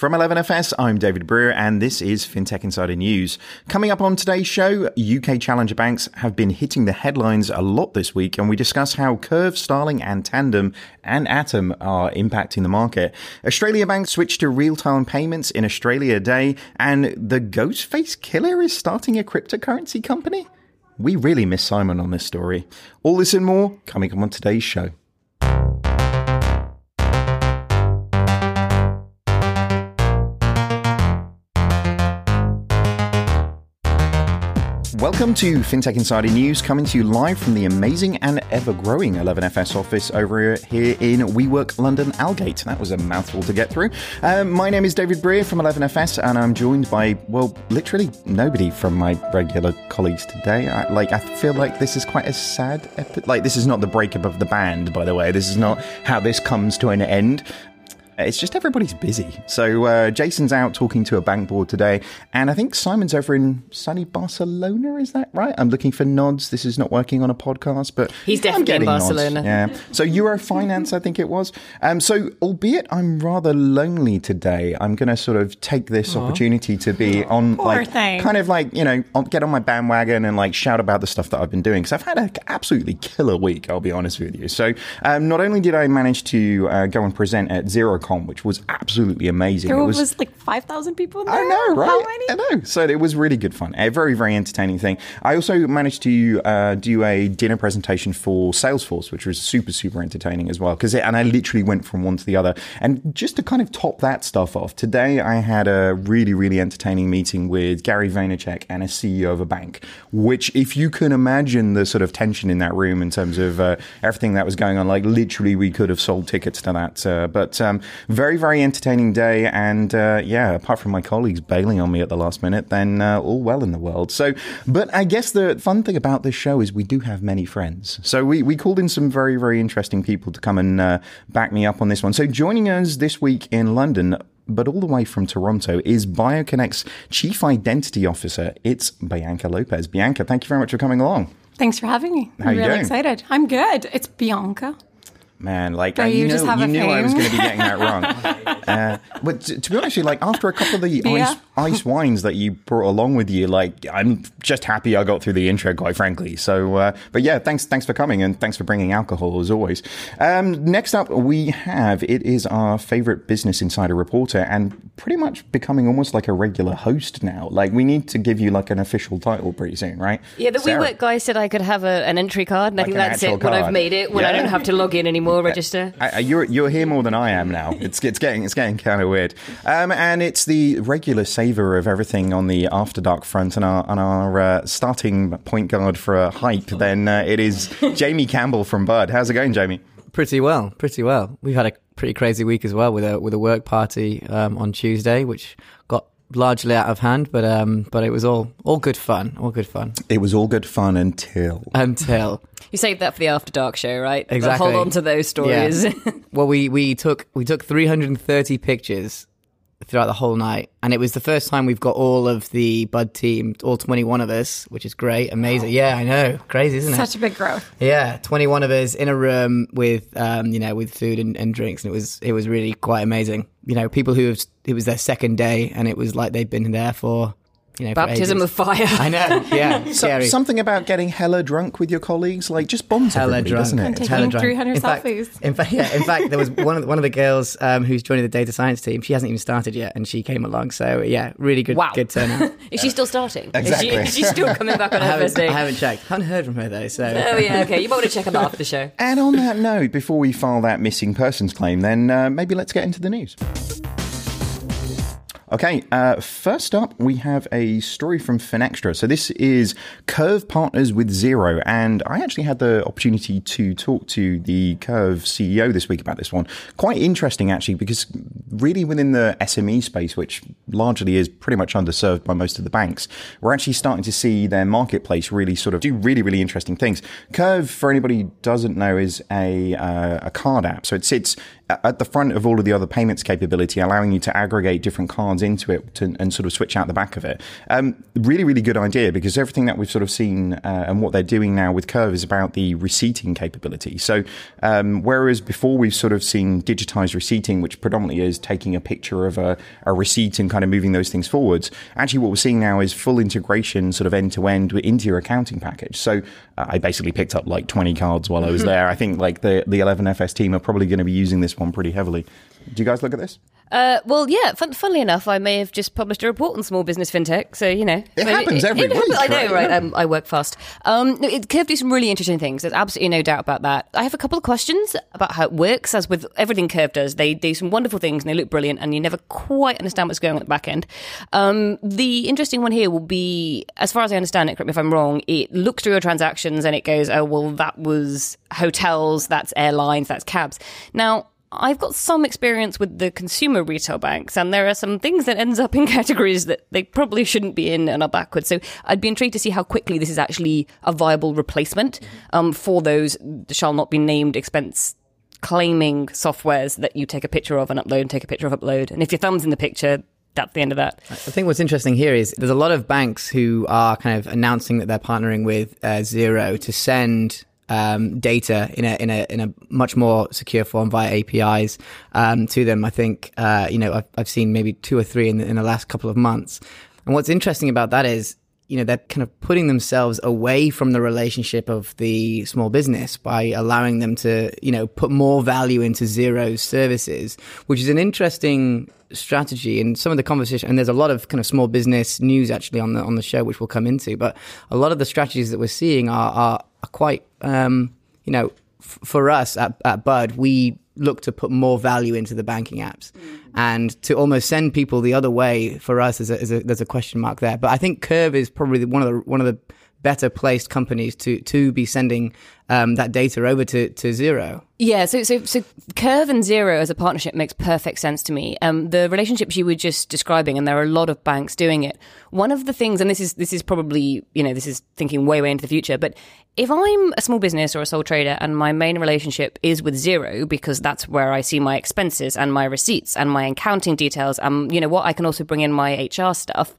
From 11FS, I'm David Brear, and this is FinTech Insider News. Coming up on today's show, UK challenger banks have been hitting the headlines a lot this week, and we discuss how Curve, Starling, and Tandem and Atom are impacting the market. Australia Bank switched to real-time payments in Australia Day, and the Ghostface Killah is starting a cryptocurrency company? We really miss Simon on this story. All this and more coming up on today's show. Welcome to FinTech Insider News, coming to you live from the amazing and ever growing 11FS office over here in WeWork London Aldgate. That was a mouthful to get through. Um, my name is David Brear from 11FS, and I'm joined by, well, literally nobody from my regular colleagues today. I, like, I feel like this is quite a sad epi- Like, this is not the breakup of the band, by the way. This is not how this comes to an end. It's just everybody's busy. So uh, Jason's out talking to a bank board today, and I think Simon's over in sunny Barcelona. Is that right? I'm looking for nods. This is not working on a podcast, but He's definitely in getting nods. Barcelona. Yeah. So Eurofinance, I think it was. Um, so albeit I'm rather lonely today, I'm going to sort of take this opportunity to be on like thing. kind of like you know get on my bandwagon and like shout about the stuff that I've been doing because I've had an absolutely killer week. I'll be honest with you. So um, not only did I manage to uh, go and present at Which was absolutely amazing. There it was, like 5,000 people there. I know, right? How many? I know. So it was really good fun. A very, very entertaining thing. I also managed to uh, do a dinner presentation for Salesforce, which was super, super entertaining as well. Because and I literally went from one to the other. And just to kind of top that stuff off, today I had a really, really entertaining meeting with Gary Vaynerchuk and a CEO of a bank. Which, if you can imagine the sort of tension in that room in terms of uh, everything that was going on, like literally we could have sold tickets to that. Uh, but um, very, very entertaining day. And uh, yeah, apart from my colleagues bailing on me at the last minute, then uh, all well in the world. So, but I guess the fun thing about this show is we do have many friends. So we, we called in some very, very interesting people to come and uh, back me up on this one. So joining us this week in London, but all the way from Toronto is BioConnect's Chief Identity Officer. It's Bianca Lopes. Bianca, thank you very much for coming along. Thanks for having me. How I'm you really doing? excited. I'm good. It's Bianca. Man, like But I, you, you just know, have you a knew I was going to be getting that wrong. uh, but to, to be honest, like after a couple of the Yeah. ice, ice wines that you brought along with you, like I'm just happy I got through the intro, quite frankly. So, uh, but yeah, thanks, thanks for coming and thanks for bringing alcohol as always. Um, next up, we have it is our favorite Business Insider reporter and pretty much becoming almost like a regular host now. Like we need to give you like an official title pretty soon, right? Yeah, the Sarah. WeWork guy said I could have a, an entry card, and I think an that's actual it when I've made it, when I don't have to log in anymore, register. I, I- you're you're here more than I am now. It's it's getting it's getting kind of weird. Um, and it's the regular saver of everything on the after dark front, and our and our uh, starting point guard for a hype. Then uh, it is Jamie Campbell from Bud. How's it going, Jamie? Pretty well, pretty well. We've had a pretty crazy week as well with a with a work party um, on Tuesday, which got largely out of hand, but um, but it was all all good fun, all good fun It was all good fun until until You saved that for the After Dark show, right? But Exactly. hold on to those stories. Yeah. well, we we took we took 330 pictures throughout the whole night, and it was the first time we've got all of the Bud team, all 21 of us, which is great, amazing. Yeah, I know, crazy, isn't it? Such a big growth. Yeah, twenty one of us in a room with um, you know, with food and, and drinks, and it was it was really quite amazing. You know, people who have it was their second day, and it was like they'd been there for you know Baptism of fire. I know, yeah, So- scary. something about getting hella drunk with your colleagues, like just bonds Hella drunk. doesn't it? And taking Hella drunk. 300 in fact, selfies. in fact, yeah. In fact, there was one of the, one of the girls um, who's joining the data science team. She hasn't even started yet, and she came along. So yeah, really good, Wow. good turnout. Is she still starting? Exactly. Is she, is she still coming back on I her haven't, first day? I haven't checked. haven't heard from her though. So Oh, yeah, okay. You might want to check on that after the show. And on that note, before we file that missing persons claim, then uh, maybe let's get into the news. Okay, uh, first up, we have a story from Finextra. So this is Curve partners with Xero, and I actually had the opportunity to talk to the Curve CEO this week about this one. Quite interesting, actually, because really within the SME space, which largely is pretty much underserved by most of the banks. We're actually starting to see their marketplace really sort of do really, really interesting things. Curve, for anybody who doesn't know, is a, uh, a card app. So it sits at the front of all of the other payments capability, allowing you to aggregate different cards into it to, and sort of switch out the back of it. Um, really, really good idea because everything that we've sort of seen uh, and what they're doing now with Curve is about the receipting capability. So, um, whereas before we've sort of seen digitized receipting, which predominantly is taking a picture of a, a receipt and kind of moving those things forwards, actually what we're seeing now is full integration, sort of end to end into your accounting package. So, I basically picked up like 20 cards while I was there. I think like the the 11FS team are probably going to be using this one pretty heavily. Do you guys look at this? Uh, well, yeah. Fun, funnily enough, I may have just published a report on small business fintech. So you know, It happens every week, I know, right? right? Um, I work fast. Um, no, it Curve do some really interesting things. There's absolutely no doubt about that. I have a couple of questions about how it works. As with everything Curve does, they do some wonderful things and they look brilliant, and you never quite understand what's going on at the back end. Um, the interesting one here will be, as far as I understand it, correct me if I'm wrong. It looks through your transactions and it goes, oh well, that was hotels, that's airlines, that's cabs. Now. I've got some experience with the consumer retail banks, and there are some things that ends up in categories that they probably shouldn't be in and are backwards. So I'd be intrigued to see how quickly this is actually a viable replacement um, for those shall not be named expense claiming softwares that you take a picture of and upload and take a picture of upload. And if your thumb's in the picture, that's the end of that. I think what's interesting here is there's a lot of banks who are kind of announcing that they're partnering with uh, Xero to send um, data in a in a in a much more secure form via APIs um, to them. I think uh, you know I've, I've seen maybe two or three in the, in the last couple of months. And what's interesting about that is you know they're kind of putting themselves away from the relationship of the small business by allowing them to you know put more value into Xero's services, which is an interesting strategy and some of the conversation and there's a lot of kind of small business news actually on the on the show which we'll come into but a lot of the strategies that we're seeing are are, are quite um, you know f- for us at, at bud we look to put more value into the banking apps. And to almost send people the other way for us is a, is a, there's a question mark there. But i think curve is probably one of the one of the better placed companies to to be sending um, that data over to to Xero Yeah, so so so Curve and Xero as a partnership makes perfect sense to me. Um, the relationships you were just describing, and there are a lot of banks doing it. One of the things, and this is this is probably you know this is thinking way way into the future, but if I'm a small business or a sole trader and my main relationship is with Xero because that's where I see my expenses and my receipts and my accounting details, and you know what, I can also bring in my HR stuff.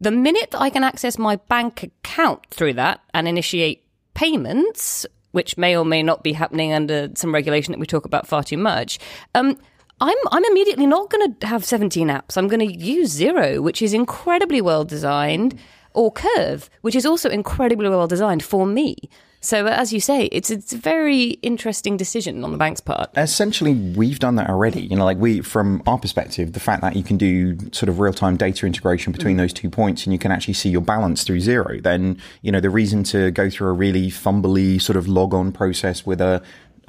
The minute that I can access my bank account through that and initiate payments, which may or may not be happening under some regulation that we talk about far too much, um, I'm I'm immediately not going to have 17 apps. I'm going to use Xero, which is incredibly well designed, or Curve, which is also incredibly well designed for me. So, as you say, it's it's a very interesting decision on the bank's part. essentially we've done that already you know like we from our perspective the fact that you can do sort of real-time data integration between mm. those two points and you can actually see your balance through Xero then you know the reason to go through a really fumbly sort of log on process with a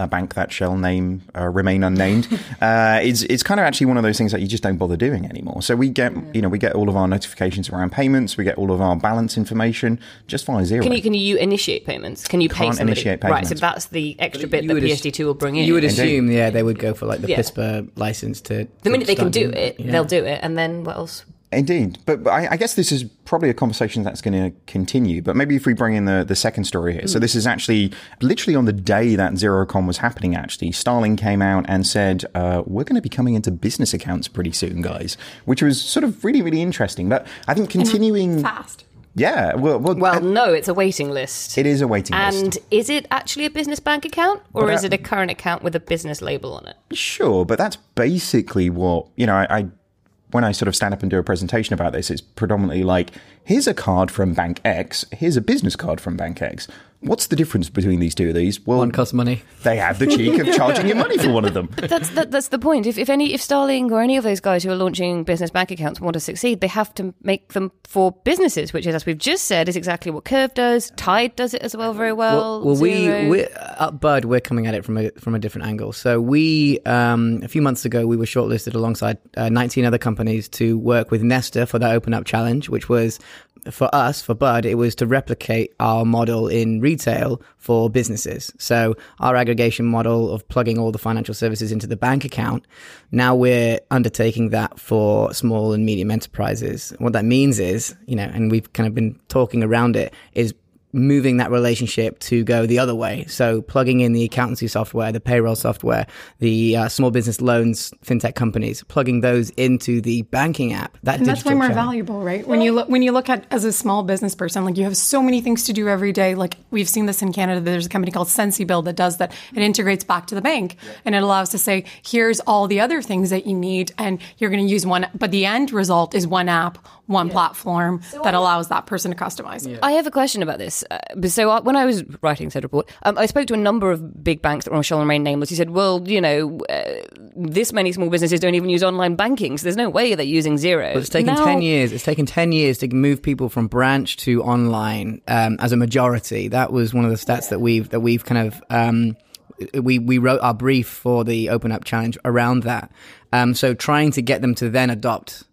a bank that shall name uh, remain unnamed uh, is it's kind of actually one of those things that you just don't bother doing anymore. So we get you know we get all of our notifications around payments, we get all of our balance information just via Xero. Can you can you initiate payments? Can you pay Can't somebody? initiate Right, so that's the extra bit that would ass- PSD2 will bring in. you would Indeed. assume yeah they would go for like the Yeah. PISPA license to the minute they can do it it, they'll do it, and then what else? Indeed, but, but I, I guess this is probably a conversation that's going to continue. But maybe if we bring in the, the second story here. So this is actually literally on the day that XeroCon was happening. Actually, Starling came out and said, uh, "We're going to be coming into business accounts pretty soon, guys," which was sort of really really interesting. But I think continuing, Fast. yeah, well, well, Well, no, it's a waiting list. it is a waiting and list. And is it actually a business bank account, or is it a current account with a business label on it? Sure, but that's basically what you know. I, I when I sort of stand up and do a presentation about this, it's predominantly like, here's a card from Bank X, here's a business card from Bank X. What's the difference between these two of these? Well, one costs money they have the cheek of charging you money for one of them. That's that, that's the point. If if any if Starling or any of those guys who are launching business bank accounts want to succeed, they have to make them for businesses, which is as we've just said is exactly what Curve does. Tide does it as well, very well. Well, we we at Bud we're coming at it from a from a different angle. So we um, a few months ago we were shortlisted alongside uh, 19 other companies to work with Nesta for their Open Up challenge, which was for us, for Bud, it was to replicate our model in retail for businesses. So our aggregation model of plugging all the financial services into the bank account. Now we're undertaking that for small and medium enterprises. What that means is, you know, and we've kind of been talking around it, is moving that relationship to go the other way. So plugging in the accountancy software, the payroll software, the uh, small business loans, fintech companies, plugging those into the banking app. That And that's way more channel. valuable, right? When you look when you look at as a small business person, like you have so many things to do every day. Like we've seen this in Canada. There's a company called SensiBill that does that. It integrates back to the bank and it allows to say, here's all the other things that you need, and you're going to use one. But the end result is one app, one platform that allows that person to customize. it. I have a question about this. Uh, so I, when I was writing said report, um, I spoke to a number of big banks that were shall remain nameless. He said, "Well, you know, uh, this many small businesses don't even use online banking, so there's no way they're using Xero. But it's taken Now- 10 years. It's taken 10 years to move people from branch to online um, as a majority. That was one of the stats that we've that we've kind of um, we we wrote our brief for the Open Up Challenge around that. Um, so trying to get them to then adopt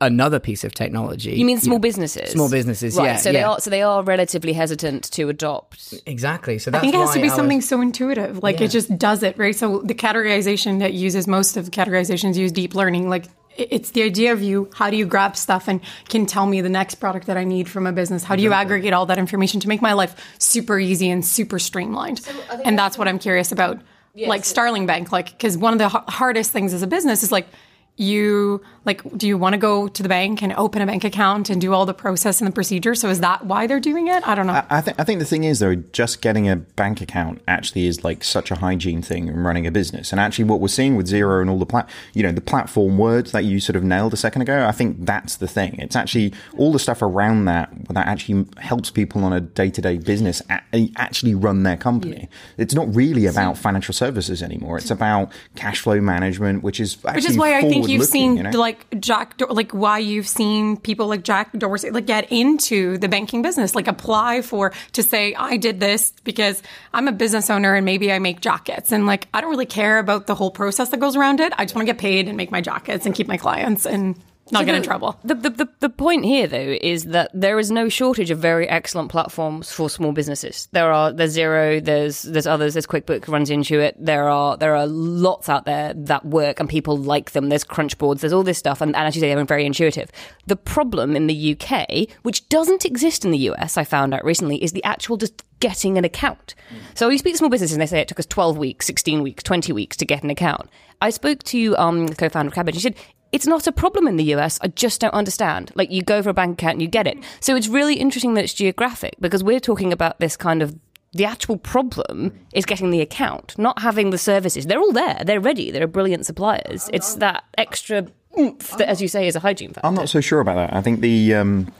another piece of technology. You mean small businesses? Small businesses, right? yeah, So they are so they are relatively hesitant to adopt. exactly. So I think it has to be our- something so intuitive. Like Yeah. it just does it, right? So the categorization that uses most of the categorizations use deep learning. Like it's the idea of you, how do you grab stuff and can tell me the next product that I need from a business? How do you aggregate all that information to make my life super easy and super streamlined? and that's what I'm curious about. like Starling Bank, like, because one of the h- hardest things as a business is like, you like do you want to go to the bank and open a bank account and do all the process and the procedure so is that why they're doing it i don't know I think I think the thing is though, just getting a bank account actually is like such a hygiene thing in running a business. And actually, what we're seeing with Xero and all the plat, you know, the platform words that you sort of nailed a second ago, I think that's the thing. It's actually all the stuff around that that actually helps people on a day to day business a- actually run their company. It's not really about financial services anymore. It's about cash flow management, which is which actually is why I think you've forward-looking, seen you know? like Jack, Dor- like why you've seen people like Jack Dorsey like get into the banking business, like apply for to say I did this because I'm a business owner and maybe I make jackets and like I don't really care about the whole process that goes around it. I just want to get paid and make my jackets and keep my clients and not get in trouble. The, the, the, the point here, though, is that there is no shortage of very excellent platforms for small businesses. There are there's Xero, there's there's others, there's QuickBook runs into it. There are there are lots out there that work and people like them. There's Crunchboards, there's all this stuff, and, and as you say, they're very intuitive. The problem in the UK, which doesn't exist in the US, I found out recently, is the actual just getting an account. So you speak to small businesses and they say it took us 12 weeks, 16 weeks, 20 weeks to get an account. I spoke to um, the co-founder of Kabbage. She said, it's not a problem in the US. I just don't understand. Like you go for a bank account and you get it. So it's really interesting that it's geographic because we're talking about this kind of the actual problem is getting the account, not having the services. They're all there. They're ready. They're brilliant suppliers. It's that extra oomph that, as you say, is a hygiene factor. I'm not so sure about that. I think the um,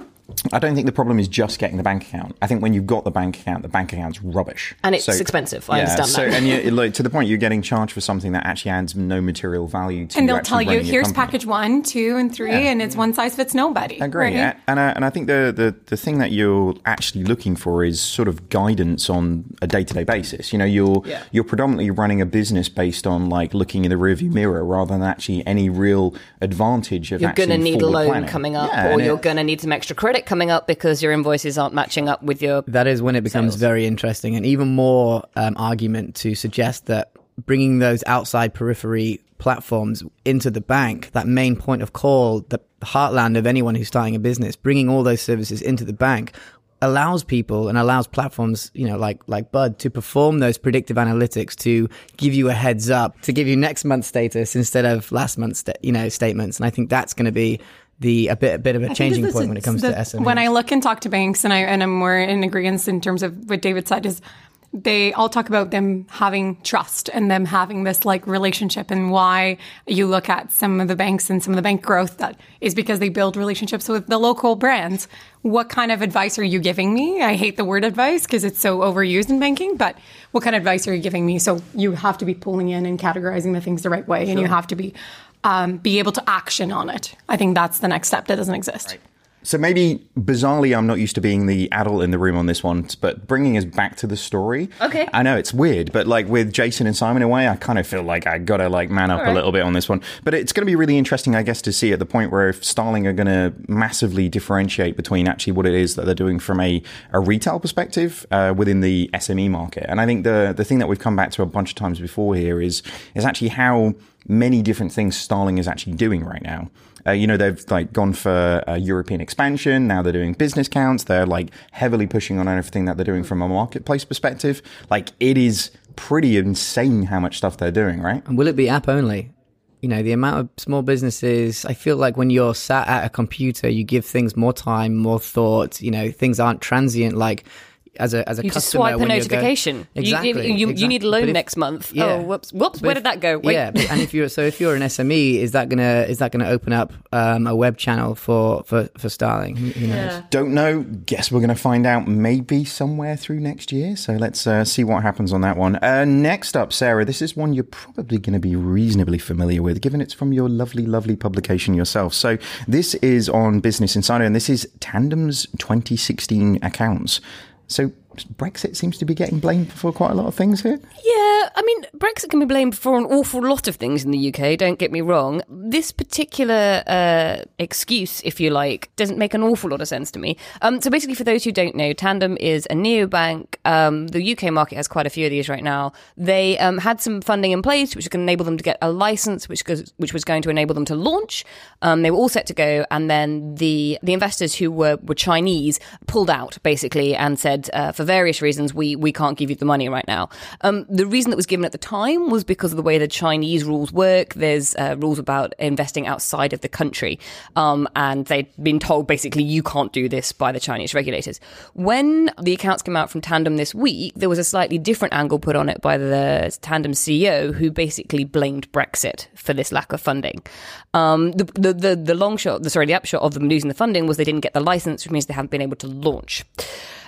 I don't think the problem is just getting the bank account. I think when you've got the bank account, the bank account's rubbish, And it's expensive. I understand so, that. and you, like to the point, you're getting charged for something that actually adds no material value to. And they'll tell you, here's package one, two, and three, and it's one size fits nobody. I agree, right? and I, and I think the, the the thing that you're actually looking for is sort of guidance on a day to day basis. You know, you're Yeah. you're predominantly running a business based on like looking in the rearview mirror rather than actually any real advantage of. you're going to need a loan planning. coming up, Yeah, or you're going to need some extra credit coming up because your invoices aren't matching up with your. that is when it becomes sales. very interesting and even more um, argument to suggest that bringing those outside periphery platforms into the bank that main point of call the heartland of anyone who's starting a business bringing all those services into the bank allows people and allows platforms you know like like bud to perform those predictive analytics to give you a heads up to give you next month's status instead of last month's sta- you know statements and i think that's going to be the a bit a bit of a I changing point when it comes the- to SMEs. When I look and talk to banks, and I and I'm more in agreement in terms of what David said is. They all talk about them having trust and them having this like relationship and why you look at some of the banks and some of the bank growth that is because they build relationships with the local brands. What kind of advice are you giving me? I hate the word advice because it's so overused in banking, but what kind of advice are you giving me? So you have to be pulling in and categorizing the things the right way and you have to be um, be able to action on it. I think that's the next step that doesn't exist. So maybe bizarrely, I'm not used to being the adult in the room on this one, but bringing us back to the story. Okay. I know it's weird, but like with Jason and Simon away, I kind of feel like I gotta like man up a little bit on this one. But it's going to be really interesting, I guess, to see at the point where if Starling are going to massively differentiate between actually what it is that they're doing from a, a retail perspective uh, within the SME market. And I think the the thing that we've come back to a bunch of times before here is is actually how many different things Starling is actually doing right now. Uh, you know, they've like gone for uh, European expansion. Now they're doing business counts. They're like heavily pushing on everything that they're doing from a marketplace perspective. Like it is pretty insane how much stuff they're doing, right? And will it be app only? You know, the amount of small businesses, I feel like when you're sat at a computer, you give things more time, more thought. You know, things aren't transient like as a as a You just swipe a when you're going- notification. You- Exactly. You, you, you need a loan if- next month. Yeah. Oh, whoops, whoops. But Where if- did that go? Wait. Yeah, and if you're so if you're an SME, is that gonna is that gonna open up um, a web channel for for for Starling? Who who knows? Don't know. Guess we're going to find out maybe somewhere through next year. So let's uh, see what happens on that one. Uh, next up, Sarah, this is one you're probably going to be reasonably familiar with, given it's from your lovely, lovely publication yourself. So this is on Business Insider, and this is Tandem's 2016 accounts. So Brexit seems to be getting blamed for quite a lot of things here. Yeah, I mean, Brexit can be blamed for an awful lot of things in the UK, don't get me wrong. This particular uh, excuse, if you like, doesn't make an awful lot of sense to me. Um, so basically, for those who don't know, Tandem is a neobank. Um, the UK market has quite a few of these right now. They um, had some funding in place, which to enable them to get a license, which, goes, which was going to enable them to launch. Um, they were all set to go, and then the the investors who were, were Chinese pulled out, basically, and said, uh, for various reasons, we, we can't give you the money right now. Um, the reason that was given at the time was because of the way the Chinese rules work. There's uh, rules about investing outside of the country. Um, and they'd been told basically you can't do this by the Chinese regulators. When the accounts came out from Tandem this week, there was a slightly different angle put on it by the Tandem CEO who basically blamed Brexit for this lack of funding. Um, the, the, the, the long shot, the, sorry, the upshot of them losing the funding was they didn't get the license, which means they haven't been able to launch.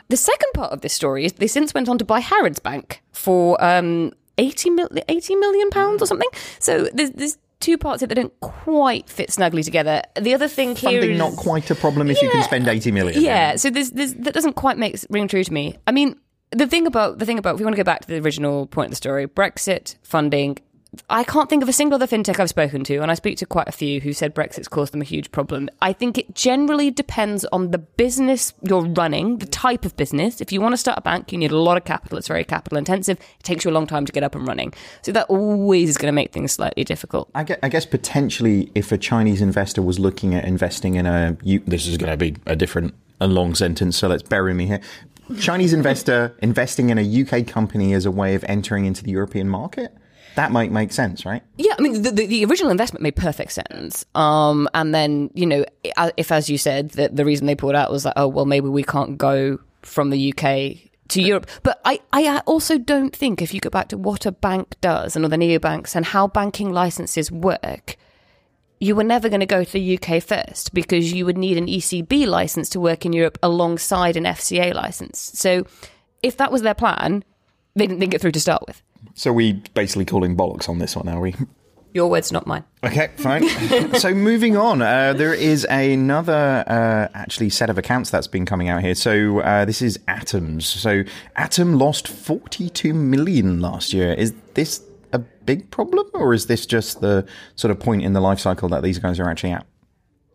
The second part of this story is they since went on to buy Harrods Bank for um, 80, mil- 80 million pounds or something. So there's, there's two parts here that don't quite fit snugly together. The other thing here Funding is- not quite a problem if you can spend 80 million. yeah, so there's, there's, that doesn't quite make ring true to me. I mean, the thing about the thing about if we want to go back to the original point of the story, Brexit funding. I can't think of a single other fintech I've spoken to, and I speak to quite a few who said Brexit's caused them a huge problem. I think it generally depends on the business you're running, the type of business. If you want to start a bank, you need a lot of capital. It's very capital intensive. It takes you a long time to get up and running. So that always is going to make things slightly difficult. I guess, I guess potentially, if a Chinese investor was looking at investing in a, U- this is going to be a different, a long sentence, so let's bury me here. Chinese investor investing in a UK company as a way of entering into the European market, that might make sense, right? Yeah, I mean, the, the, the original investment made perfect sense. Um, and then, you know, if, as you said, that the reason they pulled out was like, oh, well, maybe we can't go from the UK to Europe. But I, I also don't think if you go back to what a bank does and all the neobanks and how banking licenses work, you were never going to go to the UK first because you would need an ECB license to work in Europe alongside an FCA license. So if that was their plan, they didn't think it through to start with. So we basically calling bollocks on this one, are we? Your words, not mine. Okay, fine. so moving on, uh, there is another uh, actually set of accounts that's been coming out here. So uh, this is Atoms. So Atom lost 42 million last year. Is this a big problem, or is this just the sort of point in the life cycle that these guys are actually at?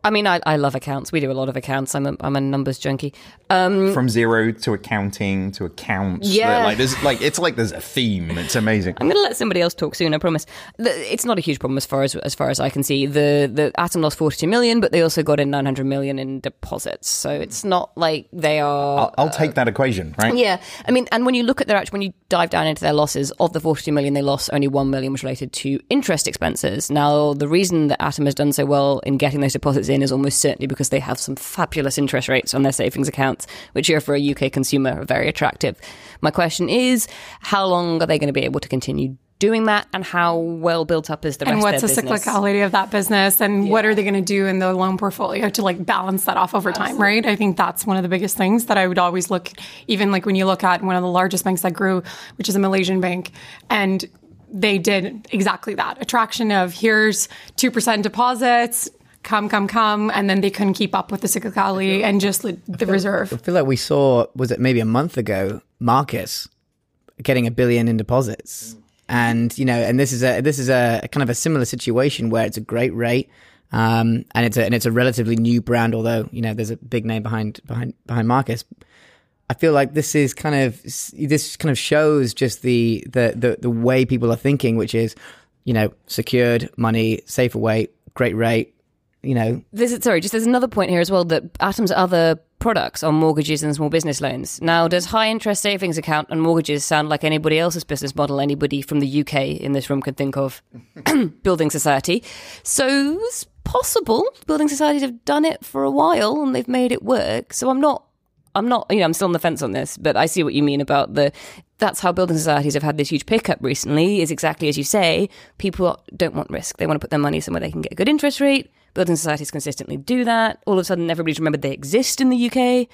I mean, I, I love accounts. We do a lot of accounts. I'm a, I'm a numbers junkie. Um, From zero to accounting to accounts, Yeah. like there's like it's like there's a theme. It's amazing. I'm going to let somebody else talk soon. I promise. It's not a huge problem as far as as far as I can see. The the Atom lost 42 million, but they also got in 900 million in deposits. So it's not like they are. I'll, I'll take that equation, right? Yeah, I mean, and when you look at their actual, when you dive down into their losses, of the 42 million they lost, only 1 million was related to interest expenses. Now, the reason that Atom has done so well in getting those deposits in is almost certainly because they have some fabulous interest rates on their savings accounts, which are for a UK consumer are very attractive. My question is, how long are they going to be able to continue doing that, and how well built up is the and rest what's of the business? cyclicality of that business and what are they going to do in the loan portfolio to like balance that off over time right i think that's one of the biggest things that i would always look even like when you look at one of the largest banks that grew which is a malaysian bank and they did exactly that attraction of here's 2% deposits come, come, come, and then they couldn't keep up with the cyclicality and just like, the reserve. I feel like we saw was it maybe a month ago Marcus getting a billion in deposits, and you know, and this is a this is a kind of a similar situation where it's a great rate. Um, and it's a and it's a relatively new brand, although you know there's a big name behind behind behind Marcus. I feel like this is kind of this kind of shows just the the the, the way people are thinking, which is you know secured money, safer way, great rate. You know, This is sorry, just there's another point here as well that Atom's other products are mortgages and small business loans. Now, does high interest savings account and mortgages sound like anybody else's business model anybody from the UK in this room could think of? Building society. So it's possible building societies have done it for a while and they've made it work. So I'm not I'm not, you know, I'm still on the fence on this, but I see what you mean about the. That's how building societies have had this huge pickup recently. Is exactly as you say. People don't want risk; they want to put their money somewhere they can get a good interest rate. Building societies consistently do that. All of a sudden, everybody's remembered they exist in the UK.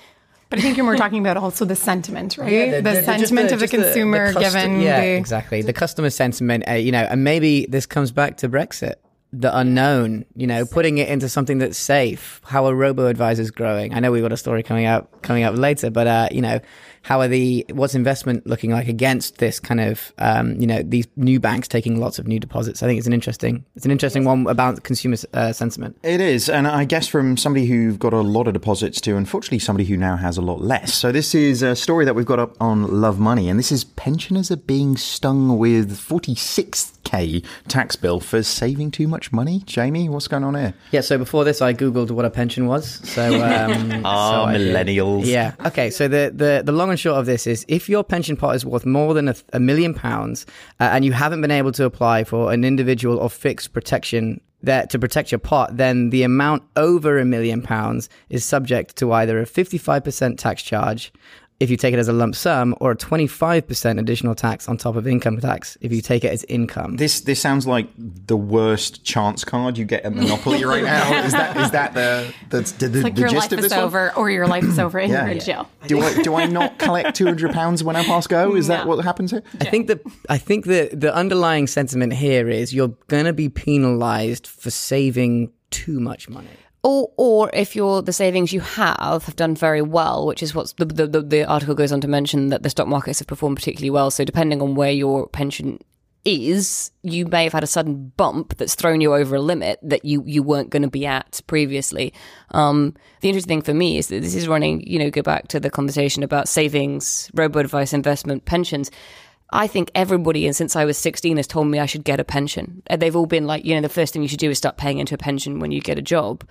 But I think you're more talking about also the sentiment, right? Yeah, the, the- just sentiment of the just the- the consumer custom- given yeah, the exactly the customer sentiment. Uh, you know, and maybe this comes back to Brexit, the unknown. You know, putting it into something that's safe. How are robo advisors growing? I know we've got a story coming out coming up later, but uh, you know, how are the what's investment looking like against this kind of um, you know these new banks taking lots of new deposits? I think it's an interesting it's an interesting one about consumer uh, sentiment. It is, and I guess from somebody who've got a lot of deposits to, unfortunately, somebody who now has a lot less. So this is a story that we've got up on Love Money, and this is pensioners are being stung with 46k tax bill for saving too much money. Jamie, what's going on here? Yeah. So before this, I googled what a pension was. So um, Ah, so I millennials. Yeah. Okay. So the, the the long and short of this is, if your pension pot is worth more than a, a million pounds, uh, and you haven't been able to apply for an individual or fixed protection that to protect your pot, then the amount over a million pounds is subject to either a fifty five percent tax charge. If you take it as a lump sum, or a 25% additional tax on top of income tax if you take it as income. This this sounds like the worst chance card you get at Monopoly right now. Is that is that the the, the, the, like the your gist life of is this one? over or your life is over and Yeah. you're in jail. Do I do I not collect two hundred pounds when I pass go? Is that what happens here? I think that I think the the underlying sentiment here is you're going to be penalized for saving too much money. Or, or if you're the savings you have have done very well, which is what the, the, the, article goes on to mention that the stock markets have performed particularly well. So depending on where your pension is, you may have had a sudden bump that's thrown you over a limit that you, you weren't going to be at previously. Um, the interesting thing for me is that this is running, you know, go back to the conversation about savings, robo advice, investment, pensions. I think everybody, and since I was 16, has told me I should get a pension. Uh, They've all been like, you know, the first thing you should do is start paying into a pension when you get a job.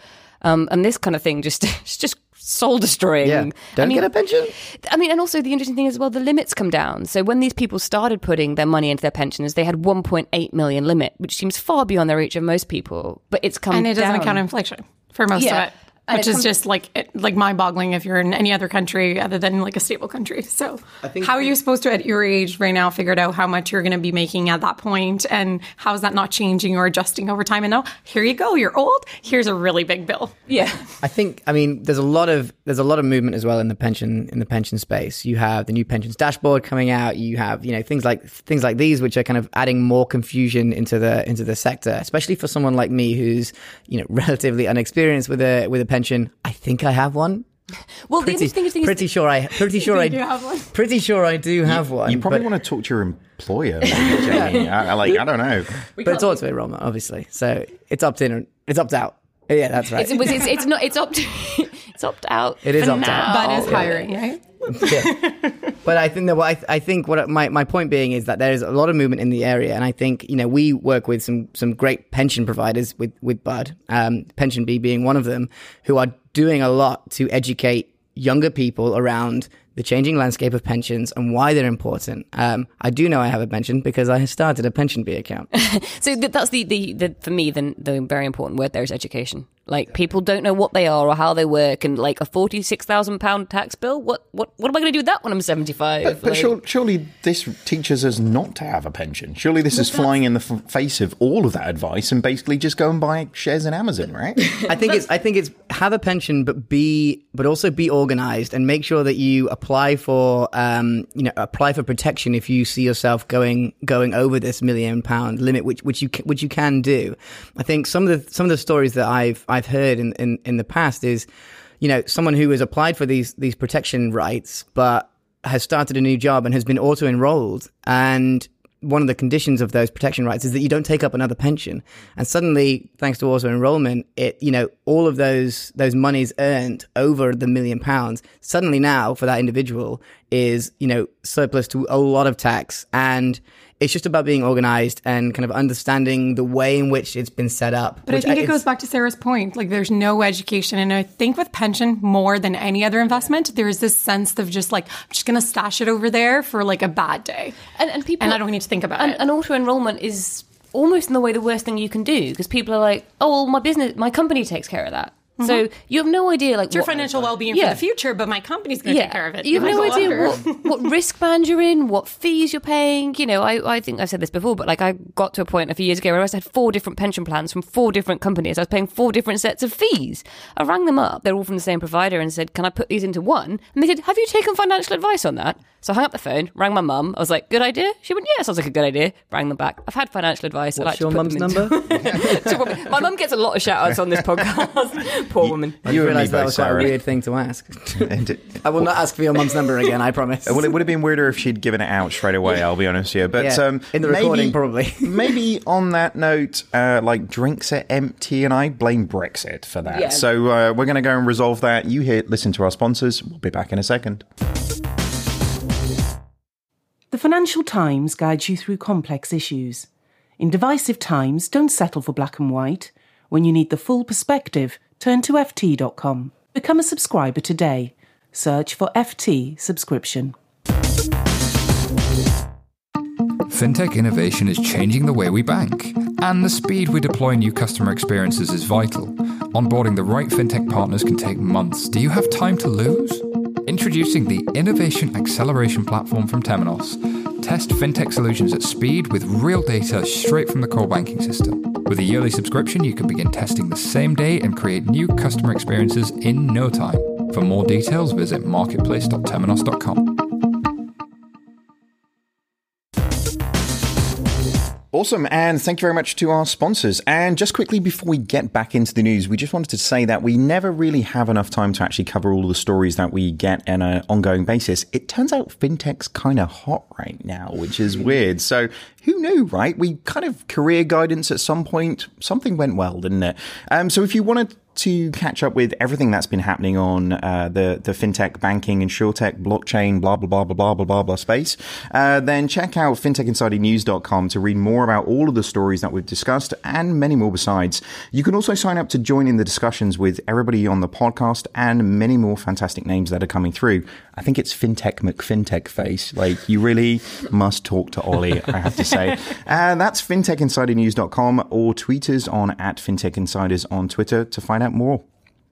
Um, and this kind of thing just, it's just soul destroying. Yeah, I don't mean- get a pension. I mean, and also the interesting thing is, well, the limits come down. So when these people started putting their money into their pensions, they had 1.8 million limit, which seems far beyond the reach of most people. But it's come And it doesn't down. count inflation for most Yeah. of it. And Which is comes- just like it, like mind boggling if you're in any other country other than like a stable country. So, how are you supposed to, at your age right now, figure out how much you're going to be making at that point, and how is that not changing or adjusting over time? And now, here you go, you're old. Here's a really big bill. Yeah. I think I mean there's a lot of there's a lot of movement as well in the pension in the pension space. You have the new pensions dashboard coming out. You have you know things like things like these which are kind of adding more confusion into the into the sector, especially for someone like me who's you know relatively unexperienced with a with a pension. I think I have one. Well, the Pretty, interesting thing is, pretty sure I pretty sure I You have one. pretty sure I do have one. You probably but- want to talk to your employer, maybe, Jamie. I, I like I don't know. but it's also enrollment, obviously. So it's opt in, or it's opt out. Yeah, that's right. it's, it's, it's, it's not, it's opt, it's opt out. It is for opt out. now. But is hiring, right? yeah. But I think that what I, I think what my, my point being is that there is a lot of movement in the area, and I think you know we work with some some great pension providers with with Bud, um, PensionBee being one of them, who are doing a lot to educate younger people around the changing landscape of pensions and why they're important. Um, I do know I have a pension because I started a PensionBee account. So that's the, the, the for me the, the very important word there is education. Like people don't know what they are or how they work, and like a forty six thousand pound tax bill. What what what am I going to do with that when I'm seventy five? But, but sure, surely this teaches us not to have a pension. Surely this is flying in the f- face of all of that advice and basically just go and buy shares in Amazon, right? I think it's I think it's have a pension, but be, but also be organized and make sure that you apply for, um, you know, apply for protection if you see yourself going, going over this million pound limit, which, which you, which you can do. I think some of the, some of the stories that I've, I've heard in, in, in the past is, you know, someone who has applied for these, these protection rights, but has started a new job and has been auto enrolled and one of the conditions of those protection rights is that you don't take up another pension. And suddenly, thanks to auto enrollment, it, you know, all of those, those monies earned over the million pounds suddenly now for that individual is, you know, surplus to a lot of tax. And it's just about being organized and kind of understanding the way in which it's been set up. But I think it goes back to Sarah's point. Like, there's no education. And I think with pension, more than any other investment, there is this sense of just like, I'm just going to stash it over there for like a bad day. And, and people, And I don't need to think about and, it. And auto enrollment is almost in the way the worst thing you can do because people are like, oh, well, my business, my company takes care of that. So mm-hmm. you have no idea, like It's your what- financial well-being Yeah. for the future, but my company's going to take care of it. You have no idea what, what risk band you're in, what fees you're paying. You know, I, I think I've said this before, but like I got to a point a few years ago where I had four different pension plans from four different companies. I was paying four different sets of fees. I rang them up. They're all from the same provider and said, can I put these into one? And they said, have you taken financial advice on that? So I hung up the phone, rang my mum. I was like, good idea? She went, yeah, sounds like a good idea. Rang them back. I've had financial advice. I What's like your mum's them into- number? My mum gets a lot of shout outs on this podcast. Poor woman. I You and me realized that both, was quite a weird thing to ask. And it- I will not ask for your mum's number again, I promise. well, it would have been weirder if she'd given it out straight away. I'll be honest here, but Yeah, um, in the maybe- recording, probably. maybe on that note, uh, like drinks are empty, and I blame Brexit for that. Yeah. So uh, we're going to go and resolve that. You here, listen to our sponsors. We'll be back in a second. The Financial Times guides you through complex issues. In divisive times, don't settle for black and white. When you need the full perspective, turn to FT.com. Become a subscriber today. Search for FT subscription. Fintech innovation is changing the way we bank, and the speed we deploy new customer experiences is vital. Onboarding the right fintech partners can take months. Do you have time to lose? Introducing the Innovation Acceleration Platform from Temenos. Test fintech solutions at speed with real data straight from the core banking system. With a yearly subscription, you can begin testing the same day and create new customer experiences in no time. For more details, visit marketplace.temenos.com. Awesome, and thank you very much to our sponsors. And just quickly before we get back into the news, we just wanted to say that we never really have enough time to actually cover all the stories that we get on an ongoing basis. It turns out fintech's kind of hot right now, which is weird. So who knew, right? We kind of career guidance at some point. Something went well, didn't it? Um, so if you wanted to to catch up with everything that's been happening on uh, the the fintech, banking, insurtech, blockchain, blah blah blah blah blah blah blah, blah space, uh, then check out fintechinsidernews.com to read more about all of the stories that we've discussed and many more besides. You can also sign up to join in the discussions with everybody on the podcast and many more fantastic names that are coming through. I think it's fintech McFintech face. Like you really must talk to Ollie. I have to say, and uh, that's fintechinsidernews.com or tweeters on at fintechinsiders on Twitter to find out more.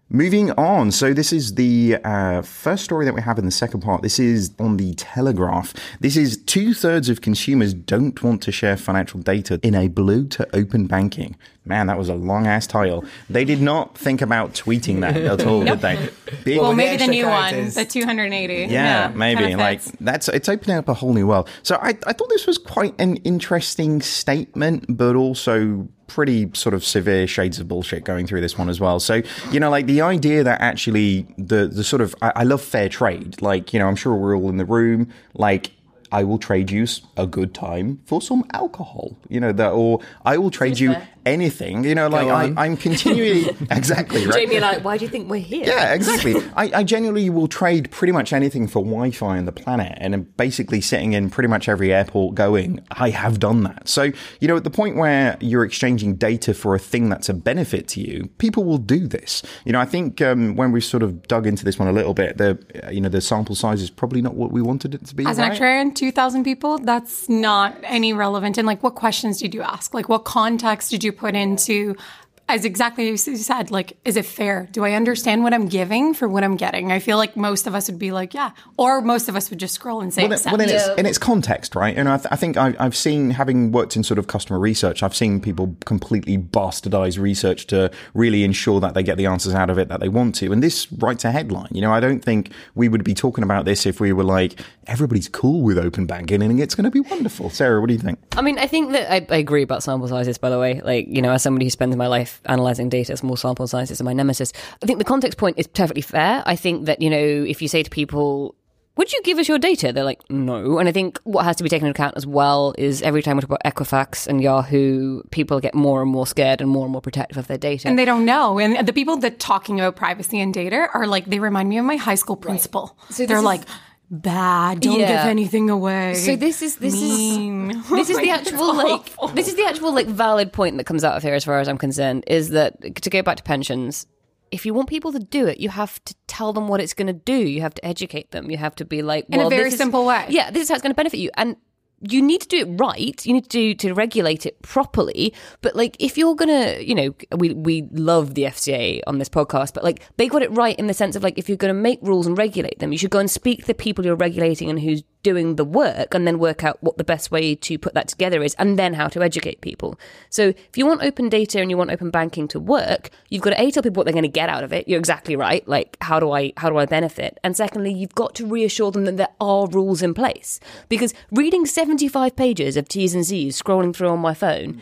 Moving on. So, this is the uh, first story that we have in the second part. This is on the Telegraph. This is two thirds of consumers don't want to share financial data in a blue to open banking. Man, that was a long ass title. They did not think about tweeting that at all, did they? Big Well, maybe the extra new characters. one, the 280. yeah, maybe like that's it's opening up a whole new world. So I, I thought this was quite an interesting statement, but also pretty sort of severe shades of bullshit going through this one as well. So you know, like the idea that actually the the sort of I, I love fair trade. Like you know, I'm sure we're all in the room. Like I will trade you a good time for some alcohol. You know that, or I will trade you fair. Anything. You know, like. I, I'm continually exactly right. Jamie and I, why do you think we're here? Yeah, exactly. I, I genuinely will trade pretty much anything for Wi-Fi on the planet, and I'm basically sitting in pretty much every airport going, I have done that. So you know, at the point where you're exchanging data for a thing that's a benefit to you, people will do this. You know, I think um, when we sort of dug into this one a little bit, the uh, you know the sample size is probably not what we wanted it to be. As an right? actuarian, 2,000 people, that's not any relevant. And like, what questions did you ask? Like, what context did you put into as exactly as you said, like, is it fair? Do I understand what I'm giving for what I'm getting? I feel like most of us would be like, yeah, or most of us would just scroll and say, well, accept. well, then it's, in its context, right? And I, th- I think I, I've seen, having worked in sort of customer research, I've seen people completely bastardize research to really ensure that they get the answers out of it that they want to. And this writes a headline. You know, I don't think we would be talking about this if we were like, everybody's cool with open banking and it's going to be wonderful. Sarah, what do you think? I mean, I think that I, I agree about sample sizes, by the way. Like, you know, as somebody who spends my life analyzing data, small sample sizes are my nemesis. I think the context point is perfectly fair. I think that, you know, if you say to people, would you give us your data? They're like, no. And I think what has to be taken into account as well is every time we talk about Equifax and Yahoo, people get more and more scared and more and more protective of their data. and they don't know. And the people that talking about privacy and data are like, they remind me of my high school principal. So They're is- like, bad, don't Yeah. give anything away. So this is this Mean. is oh this is the actual like this is the actual like valid point that comes out of here as far as I'm concerned is that to go back to pensions if you want people to do it you have to tell them what it's going to do you have to educate them you have to be like In a well, very this is- simple way. yeah this is how it's going to benefit you and you need to do it right. You need to do, to regulate it properly. But like, if you're gonna, you know, we we love the FCA on this podcast, but like, they got it right in the sense of like, if you're to make rules and regulate them, you should go and speak to the people you're regulating and who's doing the work, and then work out what the best way to put that together is, and then how to educate people. So, if you want open data and you want open banking to work, you've got to a tell people what they're going to get out of it. You're exactly right. Like, how do I how do I benefit? And secondly, you've got to reassure them that there are rules in place because reading 75 pages of T's and C's scrolling through on my phone,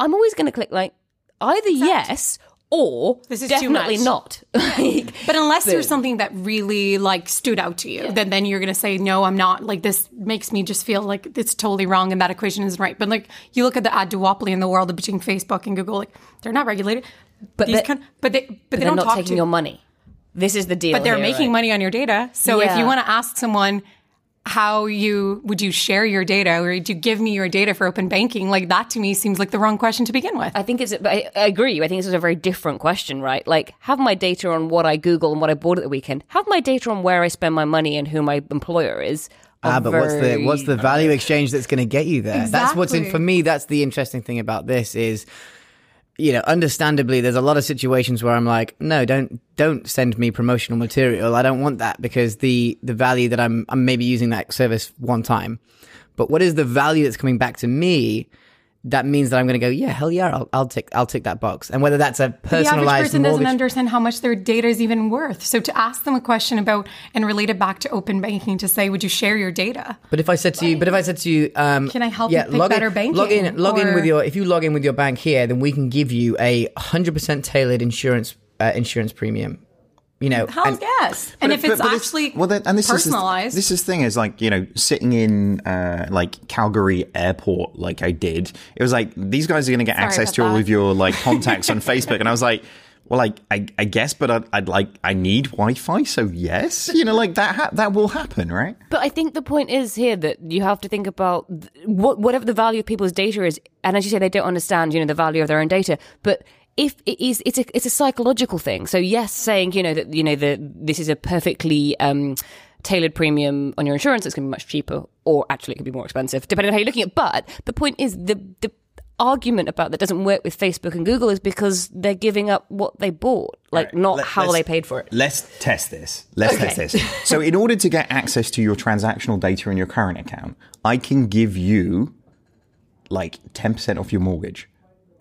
I'm always going to click like either yes or This is definitely not. Like, But unless Boom. there's something that really like stood out to you, then then you're gonna say no, I'm not. Like this makes me just feel like it's totally wrong and that equation isn't right. But like you look at the ad duopoly in the world between Facebook and Google, like they're not regulated. But These they- kind, but they but, they they're don't not talk taking to your money. This is the deal. but they're here, making right? money on your data. So if you want to ask someone how you would you share your data or do you give me your data for open banking, like that to me seems like the wrong question to begin with. I think it's. I, I agree. I think this is a very different question, right? Like, have my data on what I Google and what I bought at the weekend. Have my data on where I spend my money and who my employer is. Ah, but what's the what's the value exchange that's going to get you there? That's what's in for me. That's the interesting thing about this is, you know, understandably, there's a lot of situations where I'm like, no, don't don't send me promotional material. I don't want that because the the value that I'm I'm maybe using that service one time, but what is the value that's coming back to me? That means that I'm going to go, yeah, hell yeah, I'll, I'll tick I'll tick that box. And whether that's a the average personalized person doesn't understand how much their data is even worth. So to ask them a question about and relate it back to open banking to say, would you share your data? But if I said to you, but if I said to you, um, Can I help yeah, you pick log better in, banking? Log in, log in with your. If you log in with your bank here, then we can give you a hundred percent tailored insurance uh, insurance premium. You know, Hell and- yes. And But- if but- it's but actually well, then, and this personalized, Is, this is thing is like you know sitting in uh, like Calgary airport, like I did. It was like these guys are going to get access about to all of your like contacts on Facebook, and I was like. Well, like, I, I guess, but I'd, I'd like I need Wi-Fi, so yes, you know, like that ha- that will happen, right? But I think the point is here that you have to think about th- what whatever the value of people's data is, and as you say, they don't understand, you know, the value of their own data. But if it is, it's a it's a psychological thing. So yes, saying you know that you know the this is a perfectly um, tailored premium on your insurance, it's going to be much cheaper, or actually it could be more expensive, depending on how you're looking at. it. But the point is the the argument about that doesn't work with Facebook and Google is because they're giving up what they bought, like not Let- how they paid for it. Let's test this. Let's test this. So, in order to get access to your transactional data in your current account, I can give you like 10% off your mortgage.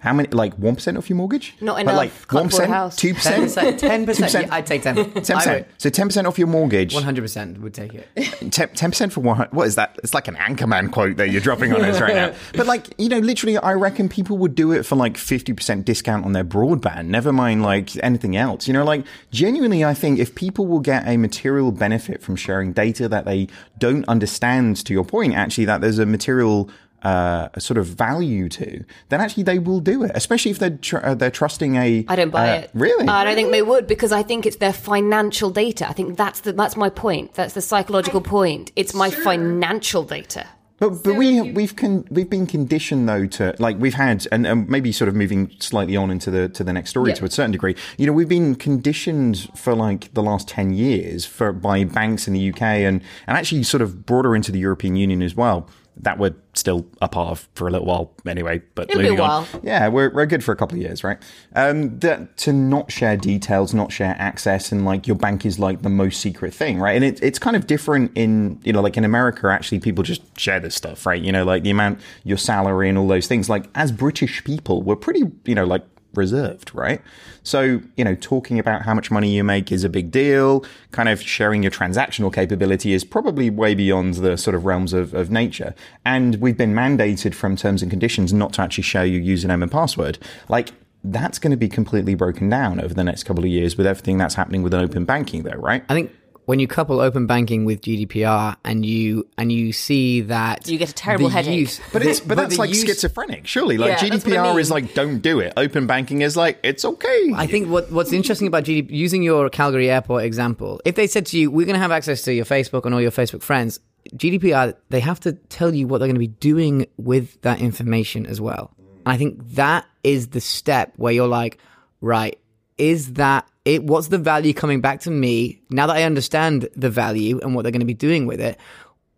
How many? Like 1% off your mortgage? Not But enough. like Can't afford a 1%? house. 2%? ten percent. I'd take ten. 10%. So 10% off your mortgage. One hundred percent would take it. 10% for one. What is that? It's like an Anchorman quote that you're dropping on us right now. But like, you know, literally, I reckon people would do it for like 50% discount on their broadband, never mind like anything else. You know, like genuinely, I think if people will get a material benefit from sharing data that they don't understand, to your point, actually, that there's a material uh, a sort of value to, then actually they will do it. Especially if they're tr- uh, they're trusting a. I don't buy uh, it. Really? I don't think they would because I think it's their financial data. I think that's the that's my point. That's the psychological point. It's my financial data. But but we we've con- we've been conditioned though to like we've had and, and maybe sort of moving slightly on into the to the next story Yeah. to a certain degree. You know, we've been conditioned for like the last ten years for by banks in the UK and and actually sort of broader into the European Union as well that we're still a part of for a little while anyway. But It'll be a moving on. while. Yeah, we're, we're good for a couple of years, right? Um, that to not share details, not share access, and like your bank is like the most secret thing, right? And it, it's kind of different in you know like in America, actually, people just share this stuff, right? You know, like the amount your salary and all those things. Like as British people, we're pretty you know like reserved, right? So, you know, talking about how much money you make is a big deal. Kind of sharing your transactional capability is probably way beyond the sort of realms of, of nature. And we've been mandated from terms and conditions not to actually share your username and password. Like, that's going to be completely broken down over the next couple of years with everything that's happening with an open banking, though, right? I think when you couple open banking with GDPR and you and you see that You get a terrible headache. use- But it's the- but that's the like use- schizophrenic, surely. Like Yeah, that's what I GDPR is like don't do it. Open banking is like it's okay. I think what what's interesting about GDP, using your Calgary airport example, if they said to you, "We're going to have access to your Facebook and all your Facebook friends," GDPR they have to tell you what they're going to be doing with that information as well. And I think that is the step where you're like, right, is that it? What's the value coming back to me now that I understand the value and what they're going to be doing with it?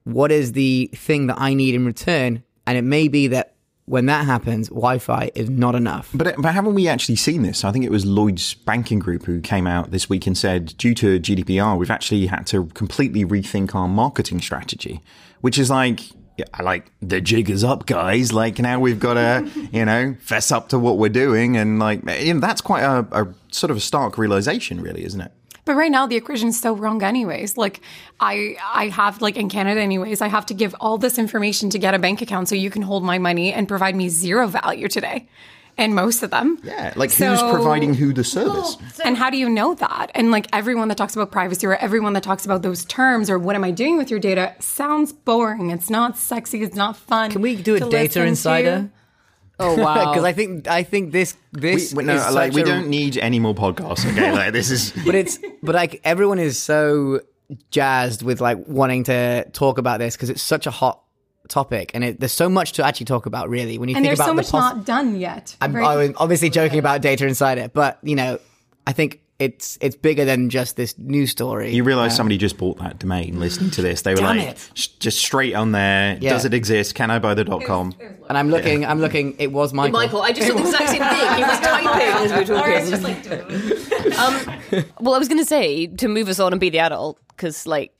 What is the thing that I need in return? And it may be that when that happens, Wi-Fi is not enough. But, but haven't we actually seen this? I think it was Lloyd's Banking Group who came out this week and said, due to GDPR, we've actually had to completely rethink our marketing strategy, which is like, yeah, I like the jig is up, guys. Like now we've got to, you know, fess up to what we're doing, and like, you know, that's quite a, a sort of a stark realization, really, isn't it? But right now the equation's so wrong anyways. Like I I have like in Canada anyways, I have to give all this information to get a bank account so you can hold my money and provide me zero value today. And most of them. Yeah, like who's providing who the service? And how do you know that? And like everyone that talks about privacy or everyone that talks about those terms or what am I doing with your data sounds boring. It's not sexy. It's not fun. Can we do a data listen to. insider? Oh wow! Because I think I think this this we- no, is like such we a- don't need any more podcasts. Okay, like this is. But it's but like everyone is so jazzed with like wanting to talk about this because it's such a hot topic and it, there's so much to actually talk about. Really, when you talk about it. And think there's about so the much poss- not done yet. I'm, right? Obviously joking about data insider, but you know, I think it's it's bigger than just this news story. You realize somebody just bought that domain listening to this. They were like, sh- just straight on there. Yeah. Does it exist? Can I buy the dot com? and I'm looking, I'm looking. It was Michael. Michael, I just saw the exact same thing. He was typing as we were talking. um, well, I was going to say to move us on and be the adult because, like,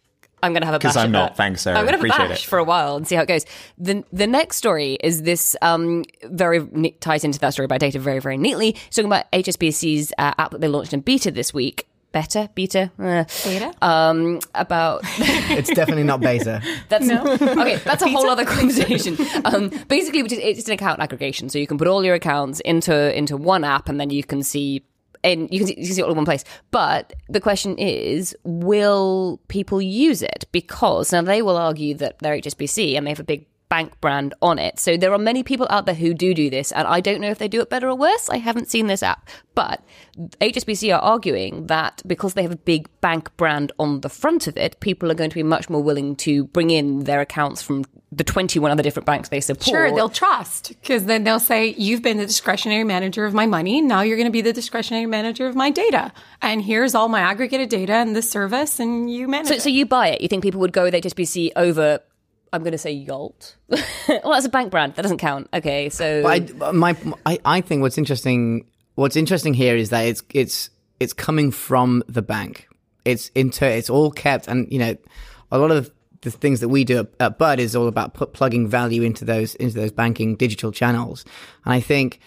I'm going to have a 'Cause bash I'm not. that. Thanks, Sarah. I'm going to have Appreciate a bash it. for a while and see how it goes. The the next story is this um, very ne- ties into that story about data very very neatly. It's talking about HSBC's uh, app that they launched in beta this week. Beta, beta, uh, Beta? Um, about It's definitely not beta. that's okay. That's a whole other conversation. Um, basically, which is it's an account aggregation, so you can put all your accounts into into one app, and then you can see. And you can, see, you can see it all in one place. But the question is, will people use it? Because now they will argue that they're HSBC and they have a big bank brand on it. So there are many people out there who do do this, and I don't know if they do it better or worse. I haven't seen this app, but HSBC are arguing that because they have a big bank brand on the front of it, people are going to be much more willing to bring in their accounts from the 21 other different banks they support. Sure, they'll trust because then they'll say, You've been the discretionary manager of my money. Now you're going to be the discretionary manager of my data. And here's all my aggregated data and this service, and you manage So, it. so you buy it. You think people would go with HSBC over, I'm going to say Yolt? well, that's a bank brand. That doesn't count. Okay, so. But I, my, I, I think what's interesting, what's interesting here is that it's, it's, it's coming from the bank. It's inter, it's all kept, and you know, a lot of the things that we do at, Bud is all about put, plugging value into those into those banking digital channels. And I think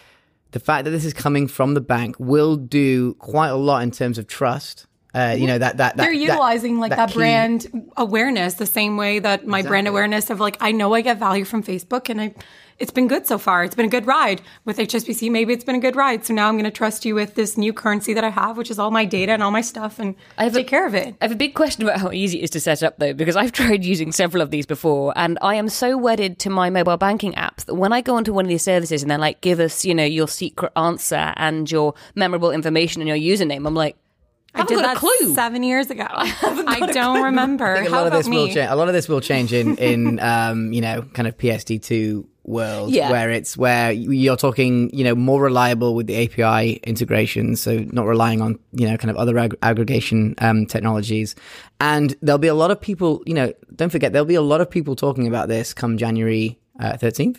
the fact that this is coming from the bank will do quite a lot in terms of trust. Uh, you know that that, that They're that- utilizing like that, key- brand awareness the same way that my brand awareness of like I know I get value from Facebook and I it's been good so far. It's been a good ride with HSBC. Maybe it's been a good ride. So now I'm going to trust you with this new currency that I have, which is all my data and all my stuff, and I have a- take care of it. I have a big question about how easy it is to set up, though, because I've tried using several of these before, and I am so wedded to my mobile banking apps that when I go onto one of these services and they're like, "Give us, you know, your secret answer and your memorable information and your username," I'm like, I, I did that clue. seven years ago. I, don't remember. I think a How lot of about this will me? change. A lot of this will change in in um, you know kind of PSD two world Yeah. where it's where you're talking, you know, more reliable with the API integration, so not relying on, you know, kind of other ag- aggregation um, technologies. And there'll be a lot of people, you know, don't forget there'll be a lot of people talking about this come January uh, 13th.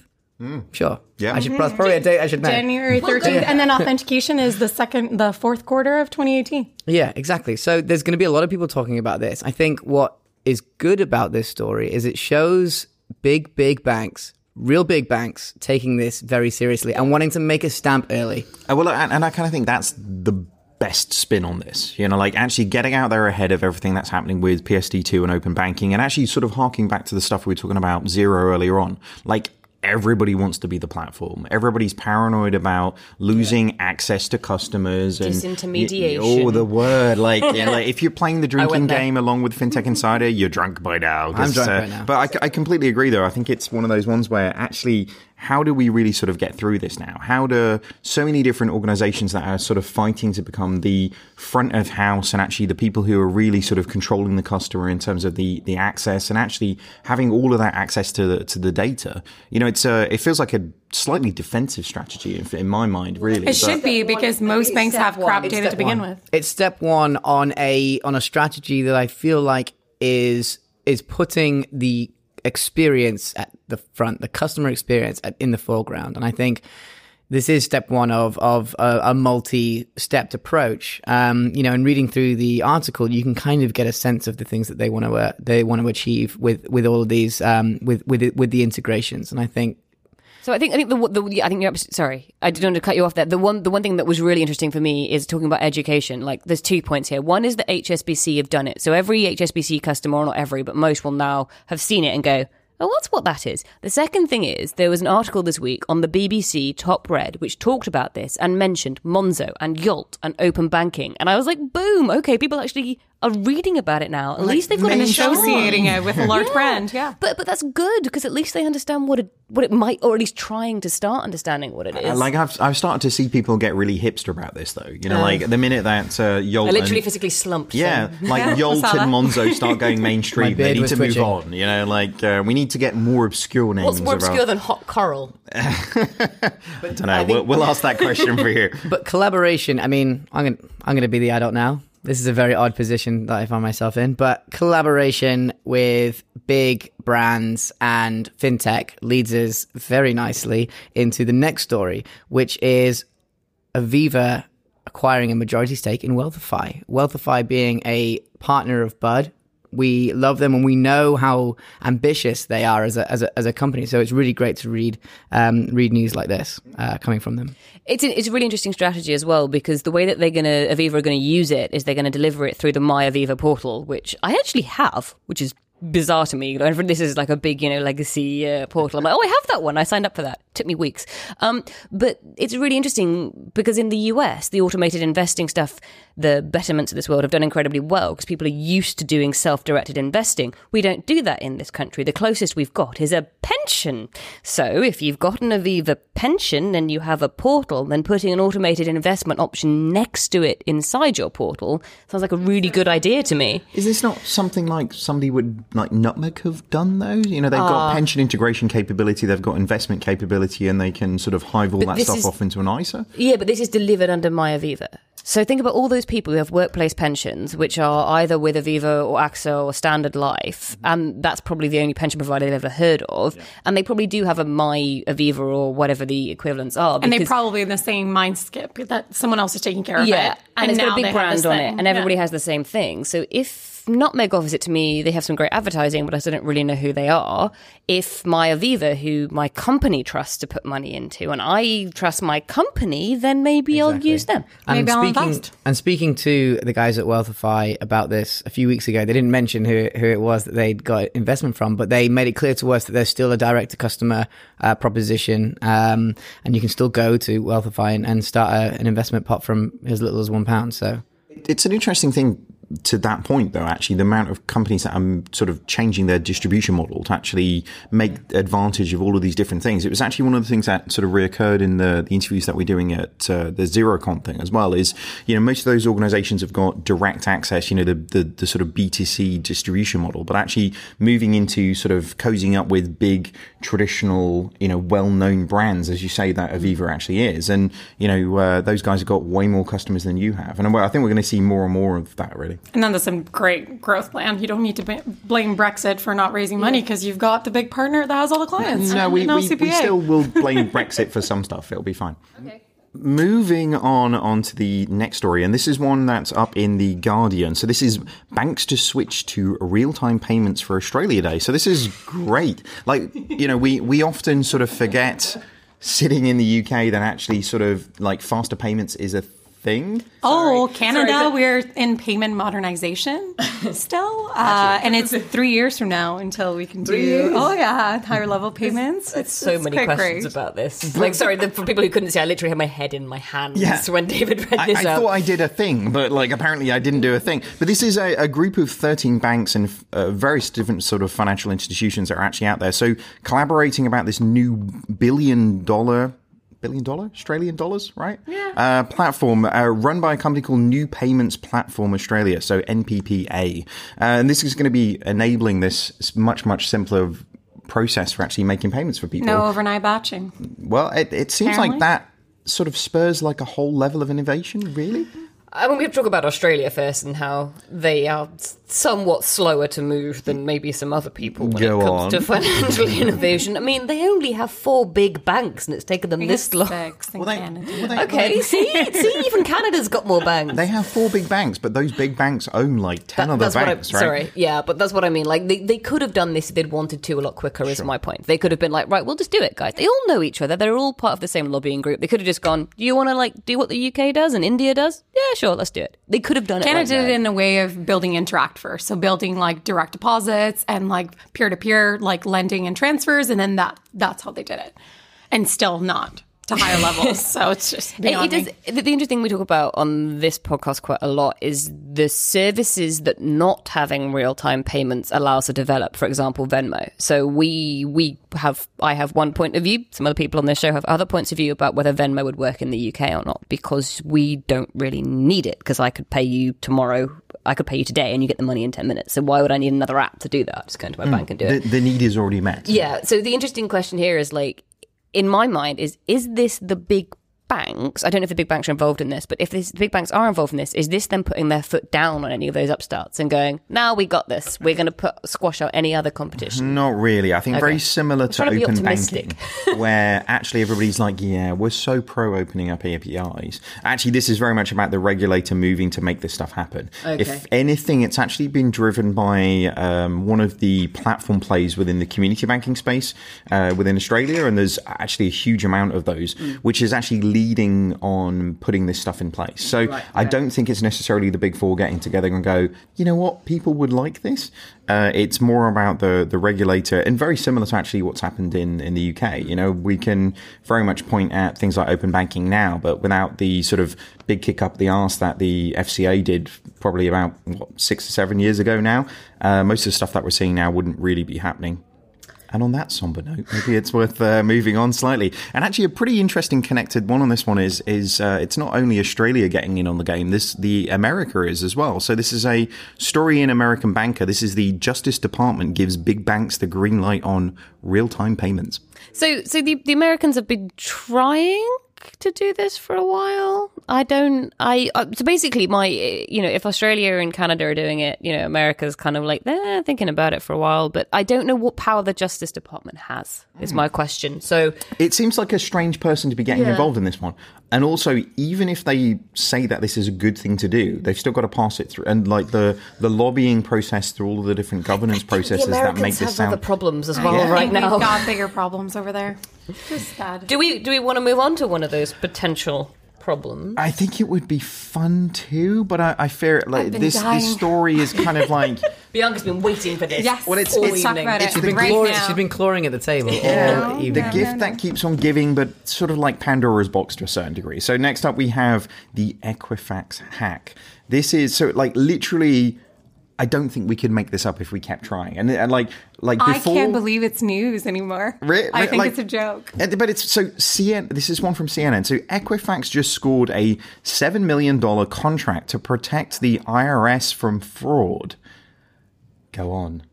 Sure. Yeah. I should that's probably a date I should know. January 13th. And then authentication is the second, the fourth quarter of 2018. Yeah, exactly. So there's going to be a lot of people talking about this. I think what is good about this story is it shows big, big banks, real big banks, taking this very seriously and wanting to make a stamp early. Uh, well, and, and I kind of think that's the best spin on this. You know, like actually getting out there ahead of everything that's happening with PSD2 and open banking, and actually sort of harking back to the stuff we were talking about Xero earlier on. Like everybody wants to be the platform. Everybody's paranoid about losing access to customers and Disintermediation. Oh, the word! Like, know, like if you're playing the drinking game along with FinTech Insider, you're drunk by now. I'm drunk uh, by now. But I, I completely agree, though. I think it's one of those ones where actually, how do we really sort of get through this now? How do so many different organizations that are sort of fighting to become the front of house and actually the people who are really sort of controlling the customer in terms of the, the access and actually having all of that access to the, to the data? You know, it's a, it feels like a slightly defensive strategy in, in my mind, really. It But- should be because most banks have crap data to begin one. with. It's step one on a on a strategy that I feel like is is putting the experience at the front, the customer experience at, in the foreground, and I think this is step one of of a, a multi-stepped approach. Um, you know, in reading through the article, you can kind of get a sense of the things that they want to uh, they want to achieve with with all of these um, with with it- with the integrations, and I think So I think I think the, the I think you're sorry. I didn't want to cut you off there. The one the one thing that was really interesting for me is talking about education. Like there's two points here. One is that HSBC have done it. So every HSBC customer, or not every, but most will now have seen it and go, "Oh, that's what that is." The second thing is there was an article this week on the BBC Top Red which talked about this and mentioned Monzo and Yolt and open banking, and I was like, "Boom! Okay, people actually." Are reading about it now. At least they've got And an associating it with a large Yeah. brand. Yeah. But but that's good because at least they understand what it what it might, or at least trying to start understanding what it is. Uh, Like I've I've started to see people get really hipster about this though. You know, like the minute that uh, Yolt I literally and- physically slumped. yeah, so- like Yolt saw and. Monzo start going mainstream. They need to twitching. move on. You know, like uh, we need to get more obscure names. What's more of our- obscure than hot coral? I don't know. We'll, we'll ask that question for you. But collaboration, I mean, I'm going to I'm going to be the adult now. This is a very odd position that I find myself in, but collaboration with big brands and fintech leads us very nicely into the next story, which is Aviva acquiring a majority stake in Wealthify. Wealthify being a partner of Bud. We love them and we know how ambitious they are as a, as a, as a company. So it's really great to read um, read news like this uh, coming from them. It's a, it's a really interesting strategy as well because the way that they're going to Aviva are going to use it is they're going to deliver it through the My Aviva portal, which I actually have, which is bizarre to me. This is like a big, you know, legacy uh, portal. I'm like, oh, I have that one. I signed up for that. took me weeks. Um, but it's really interesting because in the US, the automated investing stuff, the betterments of this world have done incredibly well because people are used to doing self-directed investing. We don't do that in this country. The closest we've got is a pension. So if you've got an Aviva pension and you have a portal, then putting an automated investment option next to it inside your portal sounds like a really good idea to me. Is this not something like somebody would like Nutmeg have done though? You know, they've Ah. got pension integration capability, they've got investment capability, and they can sort of hive all that stuff is- off into an ISA. Yeah, but this is delivered under MyAviva. So think about all those people who have workplace pensions, which are either with Aviva or AXA or Standard Life, mm-hmm. and that's probably the only pension provider they've ever heard of. And they probably do have a My Aviva or whatever the equivalents are. And they probably in the same mind skip that someone else is taking care of yeah, it. and, it's got a big brand on thing. it, and everybody Yeah. has the same thing. So if Nutmeg offers it to me, they have some great advertising, but I still don't really know who they are. If my Aviva, who my company trusts to put money into, and I trust my company, then maybe I'll use them. And Maybe I'll speaking, invest. and speaking to the guys at Wealthify about this a few weeks ago, they didn't mention who who it was that they'd got investment from, but they made it clear to us that there's still a direct to customer uh, proposition, um, and you can still go to Wealthify and, and start a, an investment pot from as little as one pound. So It's an interesting thing to that point, though, actually, the amount of companies that are sort of changing their distribution model to actually make advantage of all of these different things. It was actually one of the things that sort of reoccurred in the, the interviews that we're doing at uh, the XeroCon thing as well. Is you know most of those organisations have got direct access, you know, the, the the sort of B2C distribution model, but actually moving into sort of cozying up with big traditional, you know, well-known brands, as you say that Aviva actually is, and you know uh, those guys have got way more customers than you have, and I think we're going to see more and more of that really. And then there's some great growth plan. You don't need to b- blame Brexit for not raising money because you've got the big partner that has all the clients. No, we, we, we still will blame Brexit for some stuff. It'll be fine. Okay. Moving on on to the next story, and this is one that's up in the Guardian. So this is banks to switch to real-time payments for Australia Day. So this is great. Like you know, we we often sort of forget sitting in the UK that actually sort of like faster payments is a thing. Oh, Canada, Sorry, but- we're in payment modernization still. Uh, and it's three years from now until we can do, oh, yeah, higher level payments. There's It's so it's many quite questions great. about this. Like, sorry, the, for people who couldn't see, I literally had my head in my hands Yeah. when David read I, this I out. thought I did a thing, but like apparently I didn't do a thing. But this is a, a group of 13 banks and uh, various different sort of financial institutions that are actually out there. So collaborating about this new billion dollar. Billion dollar Australian dollars, right? Yeah. Uh, platform uh, run by a company called New Payments Platform Australia, so NPPA, uh, and this is going to be enabling this much much simpler process for actually making payments for people. No overnight batching. Well, it, it seems Apparently. like that sort of spurs like a whole level of innovation, really. I mean, we have to talk about Australia first and how they are somewhat slower to move than maybe some other people when Go it comes to financial innovation. I mean, they only have four big banks, and it's taken them this long. Six in Well, they- Canada. well, they- Okay, see, see, even Canada's got more banks. They have four big banks, but those big banks own like ten other that's what I, banks, right? Sorry, yeah, but that's what I mean. Like they, they could have done this if they'd wanted to a lot quicker. Is my point. They could have been like, right, we'll just do it, guys. They all know each other. They're all part of the same lobbying group. They could have just gone. Do you want to like do what the UK does and India does? Yeah, sure, let's do it. They could have done it. Canada right did it in a way of building Interac first. So building like direct deposits and like peer to peer like lending and transfers, and then that that's how they did it. And still not to higher levels. So it's just It, beyond it me. does. The, the interesting thing we talk about on this podcast quite a lot is the services that not having real time payments allows to develop. For example, Venmo. So we we have I have one point of view. Some other people on this show have other points of view about whether Venmo would work in the UK or not because we don't really need it. Because I could pay you tomorrow. I could pay you today, and you get the money in ten minutes. So why would I need another app to do that? Just go into my hmm. bank and do it. The, the need is already met. Yeah. So the interesting question here is like, in my mind, is is this the big banks? I don't know if the big banks are involved in this, but if this, the big banks are involved in this, is this them putting their foot down on any of those upstarts and going, "Now we got this. We're going to put squash out any other competition." Not really. I think very similar to open banking, where actually everybody's like, yeah, we're so pro opening up APIs. Actually, this is very much about the regulator moving to make this stuff happen. If anything, it's actually been driven by um, one of the platform plays within the community banking space uh, within Australia, and there's actually a huge amount of those, which is actually leading on putting this stuff in place. So I don't think it's necessarily the big four getting together and go, you know what, people would like this. Uh, it's more about the the regulator, and very similar to actually what's happened in in the UK. You know, we can very much point at things like open banking now, but without the sort of big kick up the arse that the FCA did probably about what, six or seven years ago now. Uh, most of the stuff that we're seeing now wouldn't really be happening. And on that somber note, maybe it's worth uh, moving on slightly. And actually, a pretty interesting connected one on this one is is uh, it's not only Australia getting in on the game. This the America is as well. So this is a story in American Banker. This is the Justice Department gives big banks the green light on real time payments. So, so the the Americans have been trying to do this for a while. I don't. I uh, so basically, my you know, if Australia and Canada are doing it, you know, America's kind of like they're thinking about it for a while, but I don't know what power the Justice Department has. Is my question. So, It seems like a strange person to be getting involved in this one. And also, even if they say that this is a good thing to do, they've still got to pass it through. And like the the lobbying process through all of the different governance processes the that Americans make this have other sound. problems as well I right think now. We've got bigger problems over there. Just sad. Do we do we want to move on to one of those potential problems? I think it would be fun too, but I, I fear like this dying. this story is kind of like Bianca's been waiting for this. Yes. Well, it's- all let's talk evening. about it. It's the right Clawing- now. she's been clawing at the table Yeah. all the evening. gift that keeps on giving, but sort of like Pandora's box to a certain degree. So next up we have the Equifax hack. This is so like literally. I don't think we could make this up if we kept trying. And, and like, like before, I can't believe it's news anymore. Re- I think like- it's a joke. Uh, But it's so CNN. This is one from CNN. So Equifax just scored a seven million dollar contract to protect the IRS from fraud. Go on.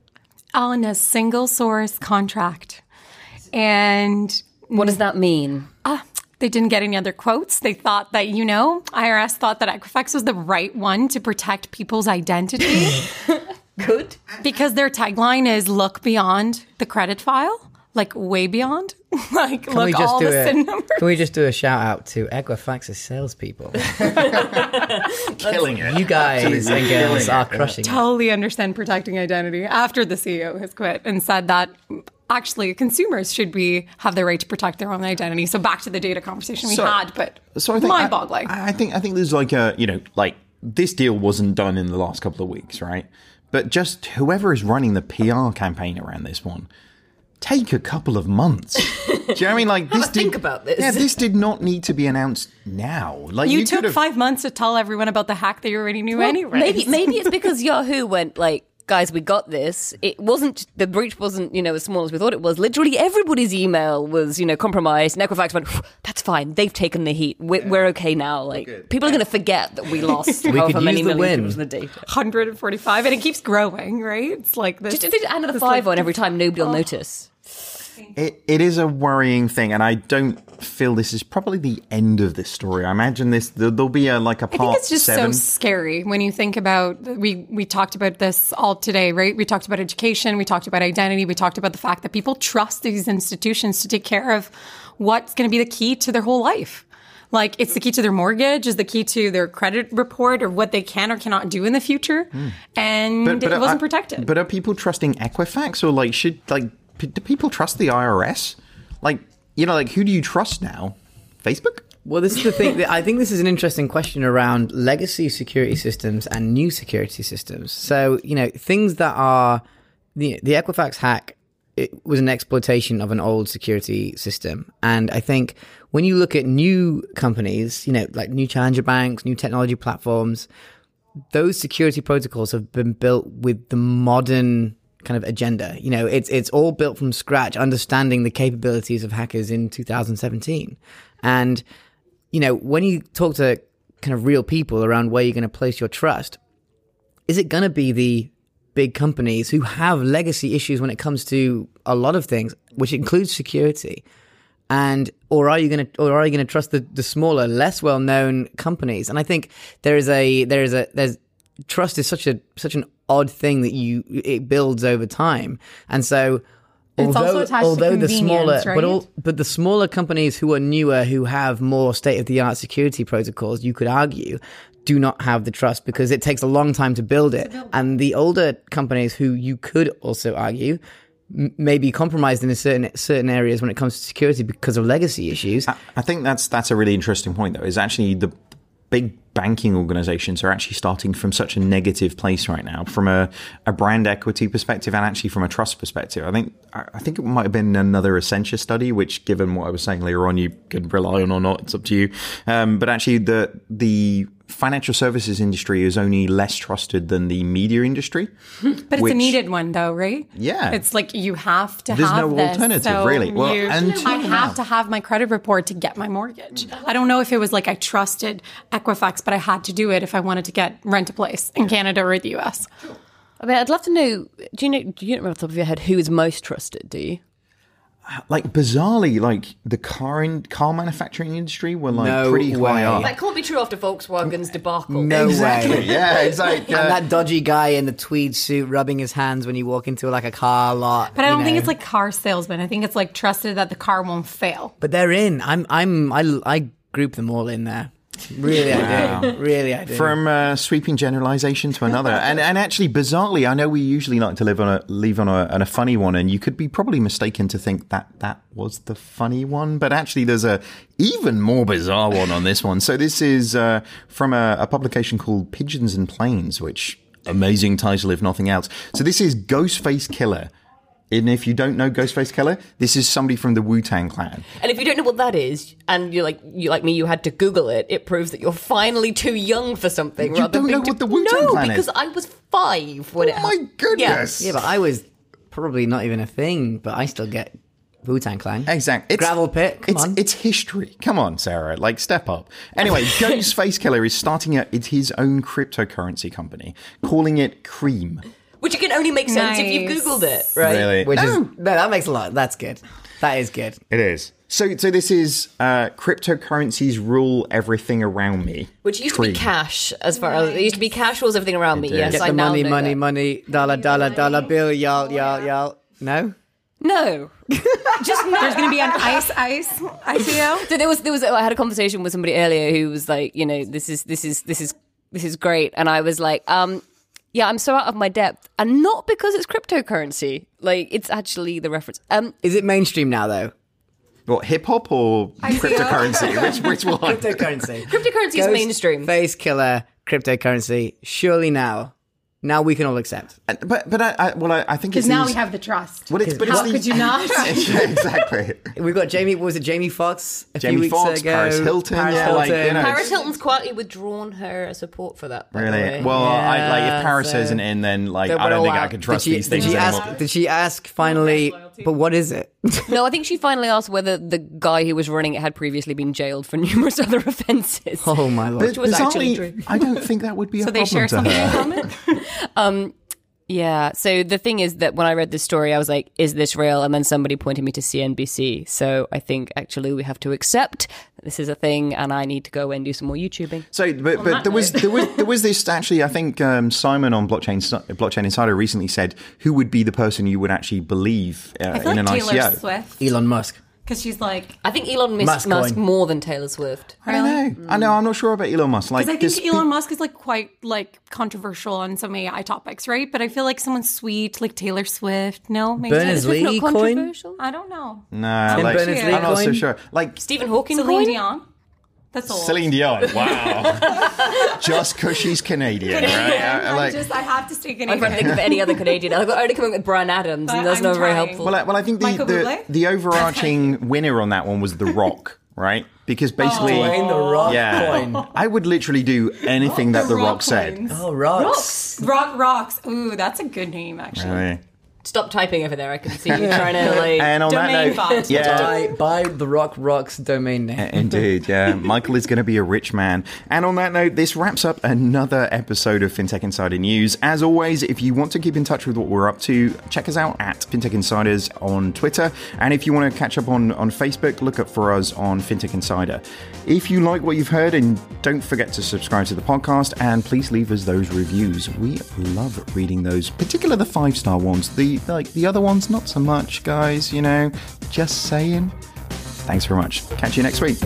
On a single source contract. And What does that mean? ah, they didn't get any other quotes. They thought that, you know, IRS thought that Equifax was the right one to protect people's identity Good. because their tagline is look beyond the credit file, like way beyond. like Can look we just all do the a, sin numbers. Can we just do a shout out to Equifax's salespeople? Killing it. You guys and girls are crushing it. totally understand protecting identity after the CEO has quit and said that actually consumers should be have the right to protect their own identity. So back to the data conversation we So- had, but So I think mind-boggling. I, I think I think there's like a you know like this deal wasn't done in the last couple of weeks, right? But just whoever is running the PR campaign around this one, take a couple of months. Do you know what I mean? Like this a think did, about this. Yeah, this did not need to be announced now. Like you, you, took five months to tell everyone about the hack that you already knew anyway. Maybe maybe it's because Yahoo went like, guys, we got this. It wasn't the breach wasn't you know as small as we thought it was. Literally everybody's email was you know compromised. And Equifax went, that's fine. They've taken the heat. We're, we're okay now. Like people are going to forget that we lost We however many use the million win. people's the data. 145 and it keeps growing, right? It's like this. Just if they add another five like, on every time, nobody will oh. notice. It, it is a worrying thing, and I don't feel this is probably the end of this story. I imagine this there, there'll be a like a part I think it's just seven. so scary when you think about we we talked about this all today, right? We talked about education, we talked about identity, we talked about the fact that people trust these institutions to take care of what's going to be the key to their whole life. Like it's the key to their mortgage, is the key to their credit report or what they can or cannot do in the future. Hmm. And it wasn't are- protected. But are people trusting Equifax or like should like do people trust the IRS? Like you know, like who do you trust now? Facebook? Well, this is the thing. I think this is an interesting question around legacy security systems and new security systems. So, you know, things that are the the Equifax hack it was an exploitation of an old security system, and I think when you look at new companies, you know, like new challenger banks, new technology platforms, those security protocols have been built with the modern kind of agenda. You know, it's it's all built from scratch, understanding the capabilities of hackers in 2017. And you know, when you talk to kind of real people around where you're going to place your trust, is it going to be the big companies who have legacy issues when it comes to a lot of things, which includes security? and or are you going to or are you going to trust the, the smaller less well known companies and i think there is a there is a there's trust is such a such an odd thing that you it builds over time and so It's also although, to although the smaller convenience, but all but the smaller companies who are newer who have more state of the art security protocols you could argue do not have the trust because it takes a long time to build it and the older companies who you could also argue may be compromised in a certain certain areas when it comes to security because of legacy issues. I think that's that's a really interesting point, though. Is actually the big banking organizations are actually starting from such a negative place right now, from a, a brand equity perspective, and actually from a trust perspective. I think I think it might have been another Essentia study, which, given what I was saying later on, you can rely on or not. It's up to you. Um, but actually, the the financial services industry is only less trusted than the media industry. But it's a needed one, though, right? Yeah. It's like you have to There's have no this. alternative, So really. Well, you- until I have to have my credit report to get my mortgage. I don't know if it was like I trusted Equifax, but I had to do it if I wanted to get rent a place in Canada or the US. I mean, I'd love to know. Do you know? Do you know off the top of your head who is most trusted? Do you? Like bizarrely, like the car in, car manufacturing industry were like No pretty high up. That can't be true after Volkswagen's debacle. No exactly. way. Yeah, it's like uh, And that dodgy guy in the tweed suit rubbing his hands when you walk into like a car lot. But I don't think it's like car salesman. I think it's like trusted that the car won't fail. But they're in. I'm. I'm. I. I group them all in there. Really, I do. Really, I do. from uh, sweeping generalization to another. and and actually, bizarrely, I know we usually like to live on a leave on a, on a funny one, and you could be probably mistaken to think that that was the funny one, but actually, there's a even more bizarre one on this one. So this is uh, from a, a publication called Pigeons and Planes, which amazing title if nothing else. So this is Ghostface Killah. And if you don't know Ghostface Killah, this is somebody from the Wu Tang Clan. And if you don't know what that is, and you're like you like me, you had to Google it. It proves that you're finally too young for something. You don't know what the Wu-Tang No, Clan is? because I was five when it. Oh my happened. goodness! Yeah, but I was probably not even a thing, but I still get Wu Tang Clan. Exactly. It's, Gravel pit. Come it's, on. it's history. Come on, Sarah. Like, step up. Anyway, Ghostface Killah is starting a, it's his own cryptocurrency company, calling it Cream. Which can only make sense if you've Nice. googled it, right? Really? Which No. is no, that makes a lot. That's good. That is good. It is. So, so this is uh, cryptocurrencies rule everything around me. Which used to be cash, as far as it used to be cash rules everything around me. did. Yes, Get I the now money, know money, that. money, dollar, dollar, dollar bill, y'all, y'all, y'all. No. No, Just there's going to be an ice, ice, ICO. So there was there was I had a conversation with somebody earlier who was like, you know, this is this is this is this is great, and I was like, um, yeah, I'm so out of my depth, and not because it's cryptocurrency, like it's actually the reference. Um, Is it mainstream now though? What, hip hop or cryptocurrency? which, which one? Cryptocurrency. cryptocurrency is mainstream. Face killer, cryptocurrency. Surely now, now we can all accept. Uh, but, but I, I, well, I, I think it's Because now these- we have the trust. Well, it's, but it's How these- could you not? yeah, exactly. We've got Jamie. what Was it Jamie Foxx? A few Jamie weeks Foxx, ago? Paris Hilton, yeah, like, you know, Paris Hilton's quietly withdrawn her support for that. Really? way. Well, I, like if Paris so- isn't in, then like I don't all think I out. can Did trust she, these did things she anymore. ask? Did she ask finally? But what is it? No, I think she finally asked whether the guy who was running it had previously been jailed for numerous other offences. Oh my lord! Which was actually bizarrely, true. I don't think that would be a problem. so they share something in her. common. Um, Yeah. So the thing is that when I read this story, I was like, is this real? And then somebody pointed me to CNBC. So I think actually we have to accept this is a thing and I need to go and do some more YouTubing. So, but, but there was there was there was this actually. I think um, Simon on blockchain blockchain insider recently said who would be the person you would actually believe uh, I in like an Taylor ICO. Swift. Elon Musk. Because she's like, I think Elon Musk, Musk Musk coin. more than Taylor Swift. I don't know. I know. I'm not sure about Elon Musk. Like, because I 'cause think Elon Musk is like quite like controversial on some AI topics, right? But I feel like someone sweet, like Taylor Swift. No, maybe Berners Taylor Swift? Lee Not coin. controversial. I don't know. Nah, Tim like, Berners-Lee I'm not so coin? sure. Like Stephen Hawking Celine coin? Dion. That's old. Celine Dion. Wow. Just because she's Canadian, right? I- I I like, just I have to stay I'm trying to think of any other Canadian. I've got come up with Bryan Adams, and that's I'm not very helpful. Well, I, well, I think the the, the overarching winner on that one was The Rock, right? Because oh. basically, Dwayne the Rock yeah, coin. I would literally do anything that The, The Rock, Rock said. coins. Oh, rocks. Rock rocks. Ooh, that's a good name actually. Really. Stop typing over there. I can see you trying to like. And on Domain that note, bot. yeah. Buy, buy the Rock Rocks domain name. Indeed, yeah. Michael is going to be a rich man. And on that note, this wraps up another episode of FinTech Insider News. As always, if you want to keep in touch with what we're up to, check us out at FinTech Insiders on Twitter. And if you want to catch up on, on Facebook, look up for us on FinTech Insider. If you like what you've heard, and don't forget to subscribe to the podcast, and please leave us those reviews. We love reading those, particularly the five star ones. Like the other ones, not so much, guys. You know, just saying. Thanks very much. Catch you next week.